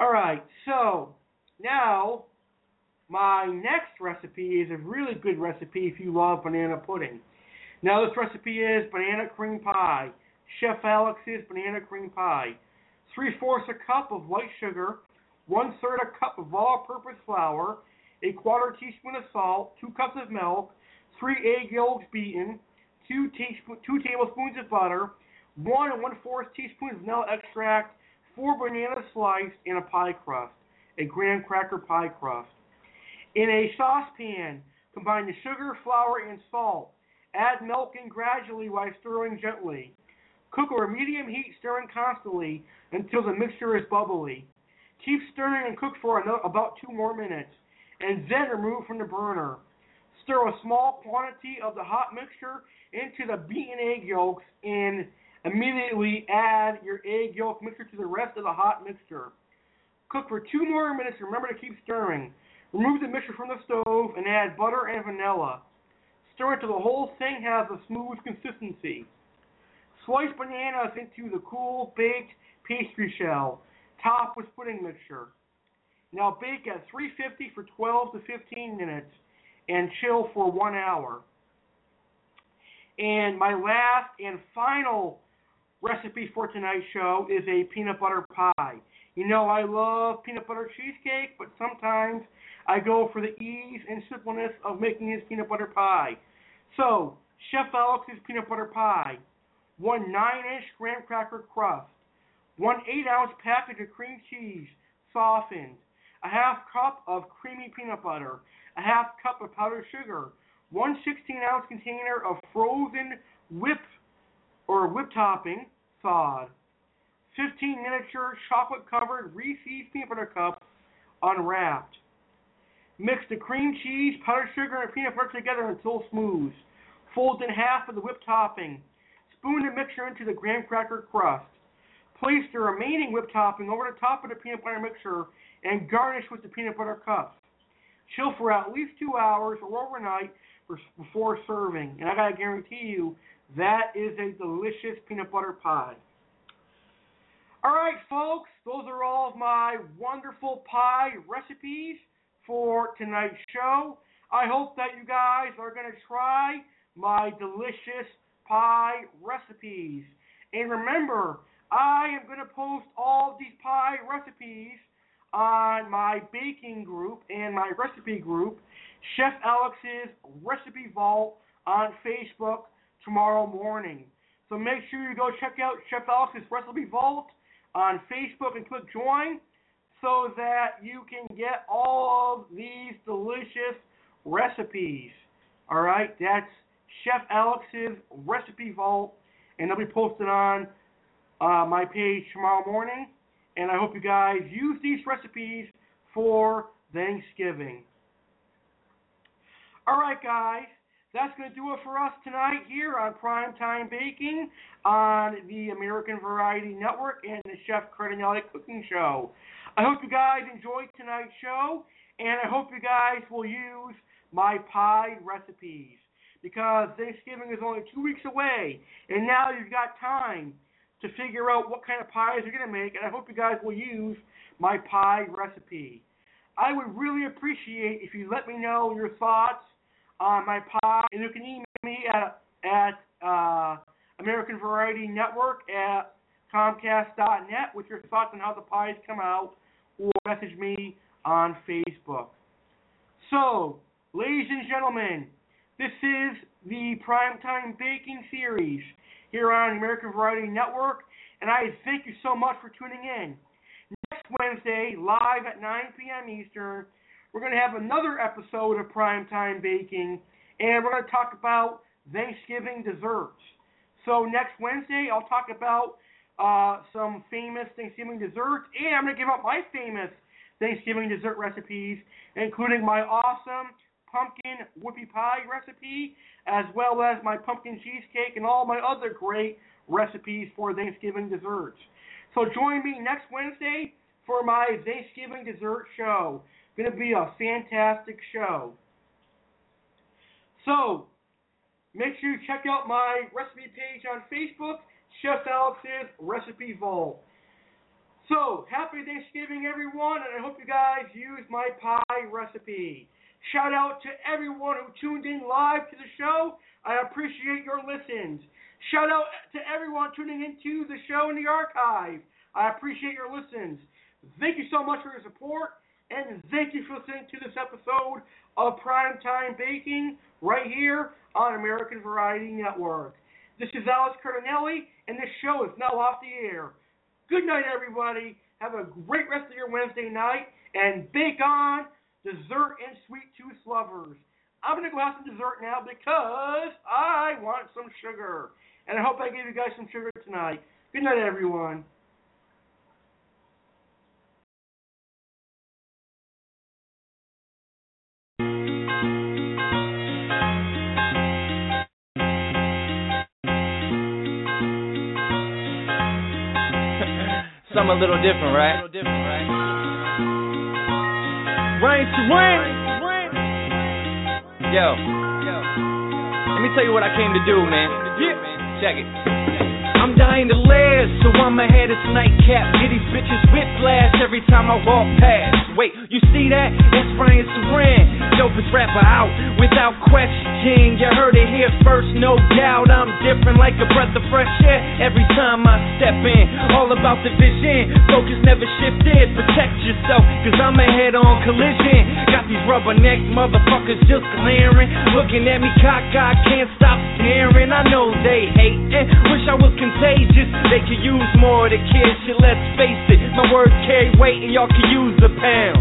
Alright, so now my next recipe is a really good recipe if you love banana pudding. Now this recipe is banana cream pie. Chef Alex's banana cream pie. Three fourths a cup of white sugar, one third a cup of all-purpose flour, a quarter teaspoon of salt, two cups of milk, three egg yolks beaten, two, teaspoon, two tablespoons of butter, one and one fourth teaspoon of vanilla extract, four bananas sliced, and a pie crust, a graham cracker pie crust. In a saucepan, combine the sugar, flour, and salt. Add milk in gradually while stirring gently. Cook over medium heat, stirring constantly until the mixture is bubbly. Keep stirring and cook for about two more minutes, and then remove from the burner. Stir a small quantity of the hot mixture into the beaten egg yolks and immediately add your egg yolk mixture to the rest of the hot mixture. Cook for two more minutes. Remember to keep stirring. Remove the mixture from the stove and add butter and vanilla. Stir until the whole thing has a smooth consistency. Slice bananas into the cool baked pastry shell. Top with pudding mixture. Now bake at 350 for 12 to 15 minutes and chill for one hour. And my last and final recipe for tonight's show is a peanut butter pie. You know, I love peanut butter cheesecake, but sometimes I go for the ease and simpleness of making this peanut butter pie. So, Chef Alex's peanut butter pie, one 9-inch graham cracker crust, one 8-ounce package of cream cheese, softened, a half cup of creamy peanut butter, a half cup of powdered sugar, one 16-ounce container of frozen whip or whip topping, thawed, 15 miniature chocolate-covered Reese's peanut butter cups, unwrapped. Mix the cream cheese, powdered sugar, and peanut butter together until smooth. Fold in half of the whipped topping. Spoon the mixture into the graham cracker crust. Place the remaining whipped topping over the top of the peanut butter mixture and garnish with the peanut butter cups. Chill for at least two hours or overnight before serving. And I gotta guarantee you, that is a delicious peanut butter pie. Alright, folks, those are all of my wonderful pie recipes for tonight's show. I hope that you guys are going to try my delicious pie recipes. And remember, I am going to post all these pie recipes on my baking group and my recipe group, Chef Alex's Recipe Vault on Facebook tomorrow morning. So make sure you go check out Chef Alex's Recipe Vault on Facebook and click join so that you can get all of these delicious recipes. All right, that's Chef Alex's Recipe Vault, and they'll be posted on uh, my page tomorrow morning. And I hope you guys use these recipes for Thanksgiving. All right, guys, that's going to do it for us tonight here on Primetime Baking on the American Variety Network and the Chef Cardinale Cooking Show. I hope you guys enjoyed tonight's show, and I hope you guys will use my pie recipes because Thanksgiving is only two weeks away, and now you've got time to figure out what kind of pies you're going to make, and I hope you guys will use my pie recipe. I would really appreciate if you let me know your thoughts on my pie, and you can email me at at uh, American Variety Network at Comcast.net with your thoughts on how the pies come out, or message me on Facebook. So, ladies and gentlemen, this is the Primetime Baking Series here on American Variety Network, and I thank you so much for tuning in. Next Wednesday, live at 9 p.m. Eastern, we're going to have another episode of Primetime Baking, and we're going to talk about Thanksgiving desserts. So next Wednesday, I'll talk about uh, some famous Thanksgiving desserts, and I'm going to give out my famous Thanksgiving dessert recipes, including my awesome pumpkin whoopie pie recipe, as well as my pumpkin cheesecake and all my other great recipes for Thanksgiving desserts. So join me next Wednesday for my Thanksgiving dessert show. Going to be a fantastic show. So, make sure you check out my recipe page on Facebook, Chef Alex's Recipe Vault. So, happy Thanksgiving, everyone, and I hope you guys use my pie recipe. Shout out to everyone who tuned in live to the show. I appreciate your listens. Shout out to everyone tuning into the show in the archive. I appreciate your listens. Thank you so much for your support, and thank you for listening to this episode of Primetime Baking right here on American Variety Network. This is Alex Cardinale, and this show is now off the air. Good night, everybody. Have a great rest of your Wednesday night, and bake on dessert and sweet tooth lovers. I'm going to go have some dessert now because I want some sugar. And I hope I gave you guys some sugar tonight. Good night, everyone. Something a little different, right? Rain to rain. Yo. Let me tell you what I came to do, man. Yeah. Check it. I'm dying to live, so I'ma head this nightcap. Get these bitches whiplash every time I walk past. Wait, you see that? That's Ryan Saran, dopest rapper out without question. You heard it here first, no doubt. I'm different like a breath of fresh air every time I step in. All about the vision, focus never shifted. Protect yourself, cause I'm a head on collision. Got these rubberneck motherfuckers just glaring. Looking at me cockeyed, can't stop staring. I know they hating, wish I was contagious. They could use more of the kids, shit, let's face it. My words carry weight and y'all can use the pound.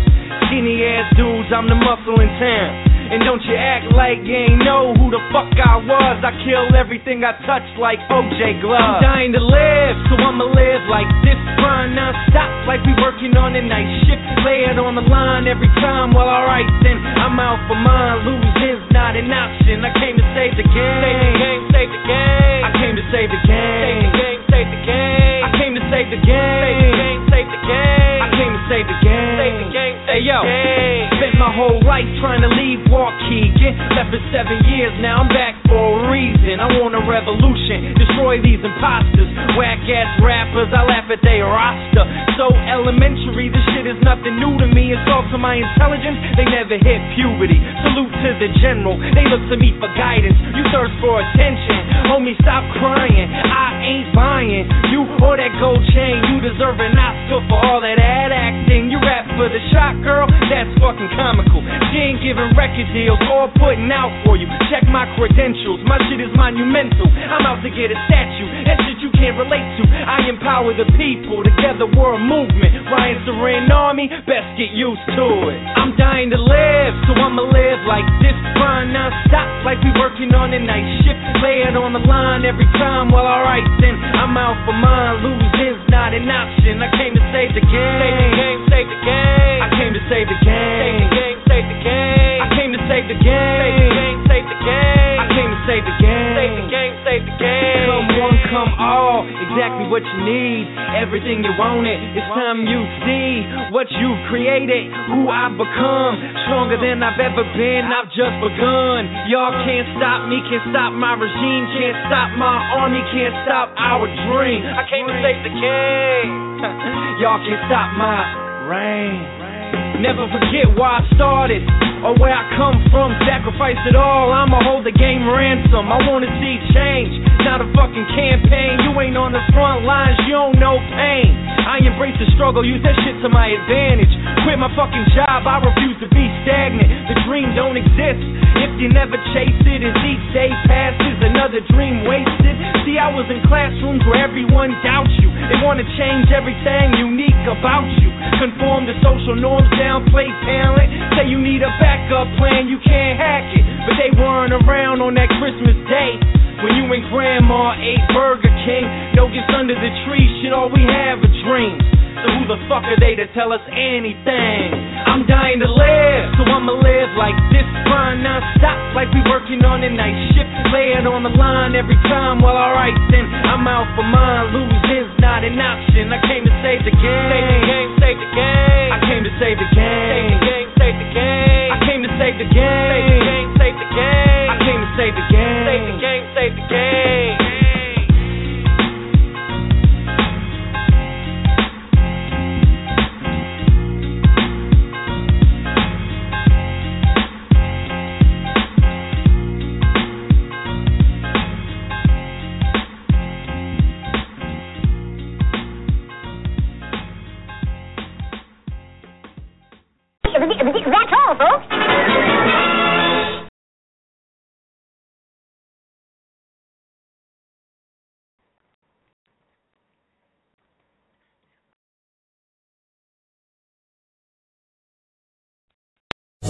Skinny ass dudes, I'm the muscle in town. And don't you act like you ain't know who the fuck I was. I kill everything I touch like OJ Glove. I'm dying to live, so I'ma live like this. Grind non-stop like we working on a night shift. Lay it on the line every time. Well, alright then, I'm out for mine. Losing's not an option. I came to save the game. Save the game, save the game. I came to save the game. Save the game, save the game. I came to save the game. Save the game, save the game. I came to save the game. Save the game, save Hey yo, spent my whole life trying to leave Waukegan. Left for seven years, now I'm back for a reason. I want a revolution, destroy these imposters. Whack ass rappers, I laugh at their roster. So elementary, this shit is nothing new to me. It's all to my intelligence, they never hit puberty. Salute to the general, they look to me for guidance. You thirst for attention, homie, stop crying. I ain't buying you or that gold chain. You deserve an Oscar for all that ad acting. You rap for the shot girl, that's fucking comical. She ain't giving record deals or putting out for you. Check my credentials, my shit is monumental. I'm out to get a statue, that shit you can't relate to. I empower the people, together we're a movement. Ryan Saran Army, best get used to it. I'm dying to live, so I'ma live like this. Grind non stop, like we working on a night shift. Lay it on the line every time. Well, alright then, I'm out for mine. Losing's not an option. I came to save the game. Save the game, save the game. I came to save the game. Save the game, save the game. I came to save the game. Save the game, save the game. I came to save the game. Save the game, save the game. Come one, come all. Exactly what you need. Everything you wanted. It's time you see what you've created. Who I've become. Stronger than I've ever been. I've just begun. Y'all can't stop me. Can't stop my regime. Can't stop my army. Can't stop our dream. I came to save the game. Y'all can't stop my reign. Never forget why I started or where I come from. Sacrifice it all. I'ma hold the game ransom. I wanna see change, not a fucking campaign. You ain't on the front lines, you don't know pain. I embrace the struggle, use that shit to my advantage. Quit my fucking job, I refuse to be stagnant. The dream don't exist if you never chase it. As each day passes, another dream wasted. See, I was in classrooms where everyone doubts you. They wanna change everything unique about you. Conform to social norms, downplay talent. Say you need a backup plan, you can't hack it. But they weren't around on that Christmas day. When you and grandma ate Burger King, no gifts under the tree, shit, all we have are dreams. So who the fuck are they to tell us anything? I'm dying to live, so I'ma live like this, grind non-stop, like we working on a night shift. Lay it on the line every time, well alright then, I'm out for mine. Losing's not an option, I came to save the game. Save the game, save the game. I came to save the game. Save the game, save the game. I came to save the game. Save the game, save the game. I came to save the game. Save the game, save the game.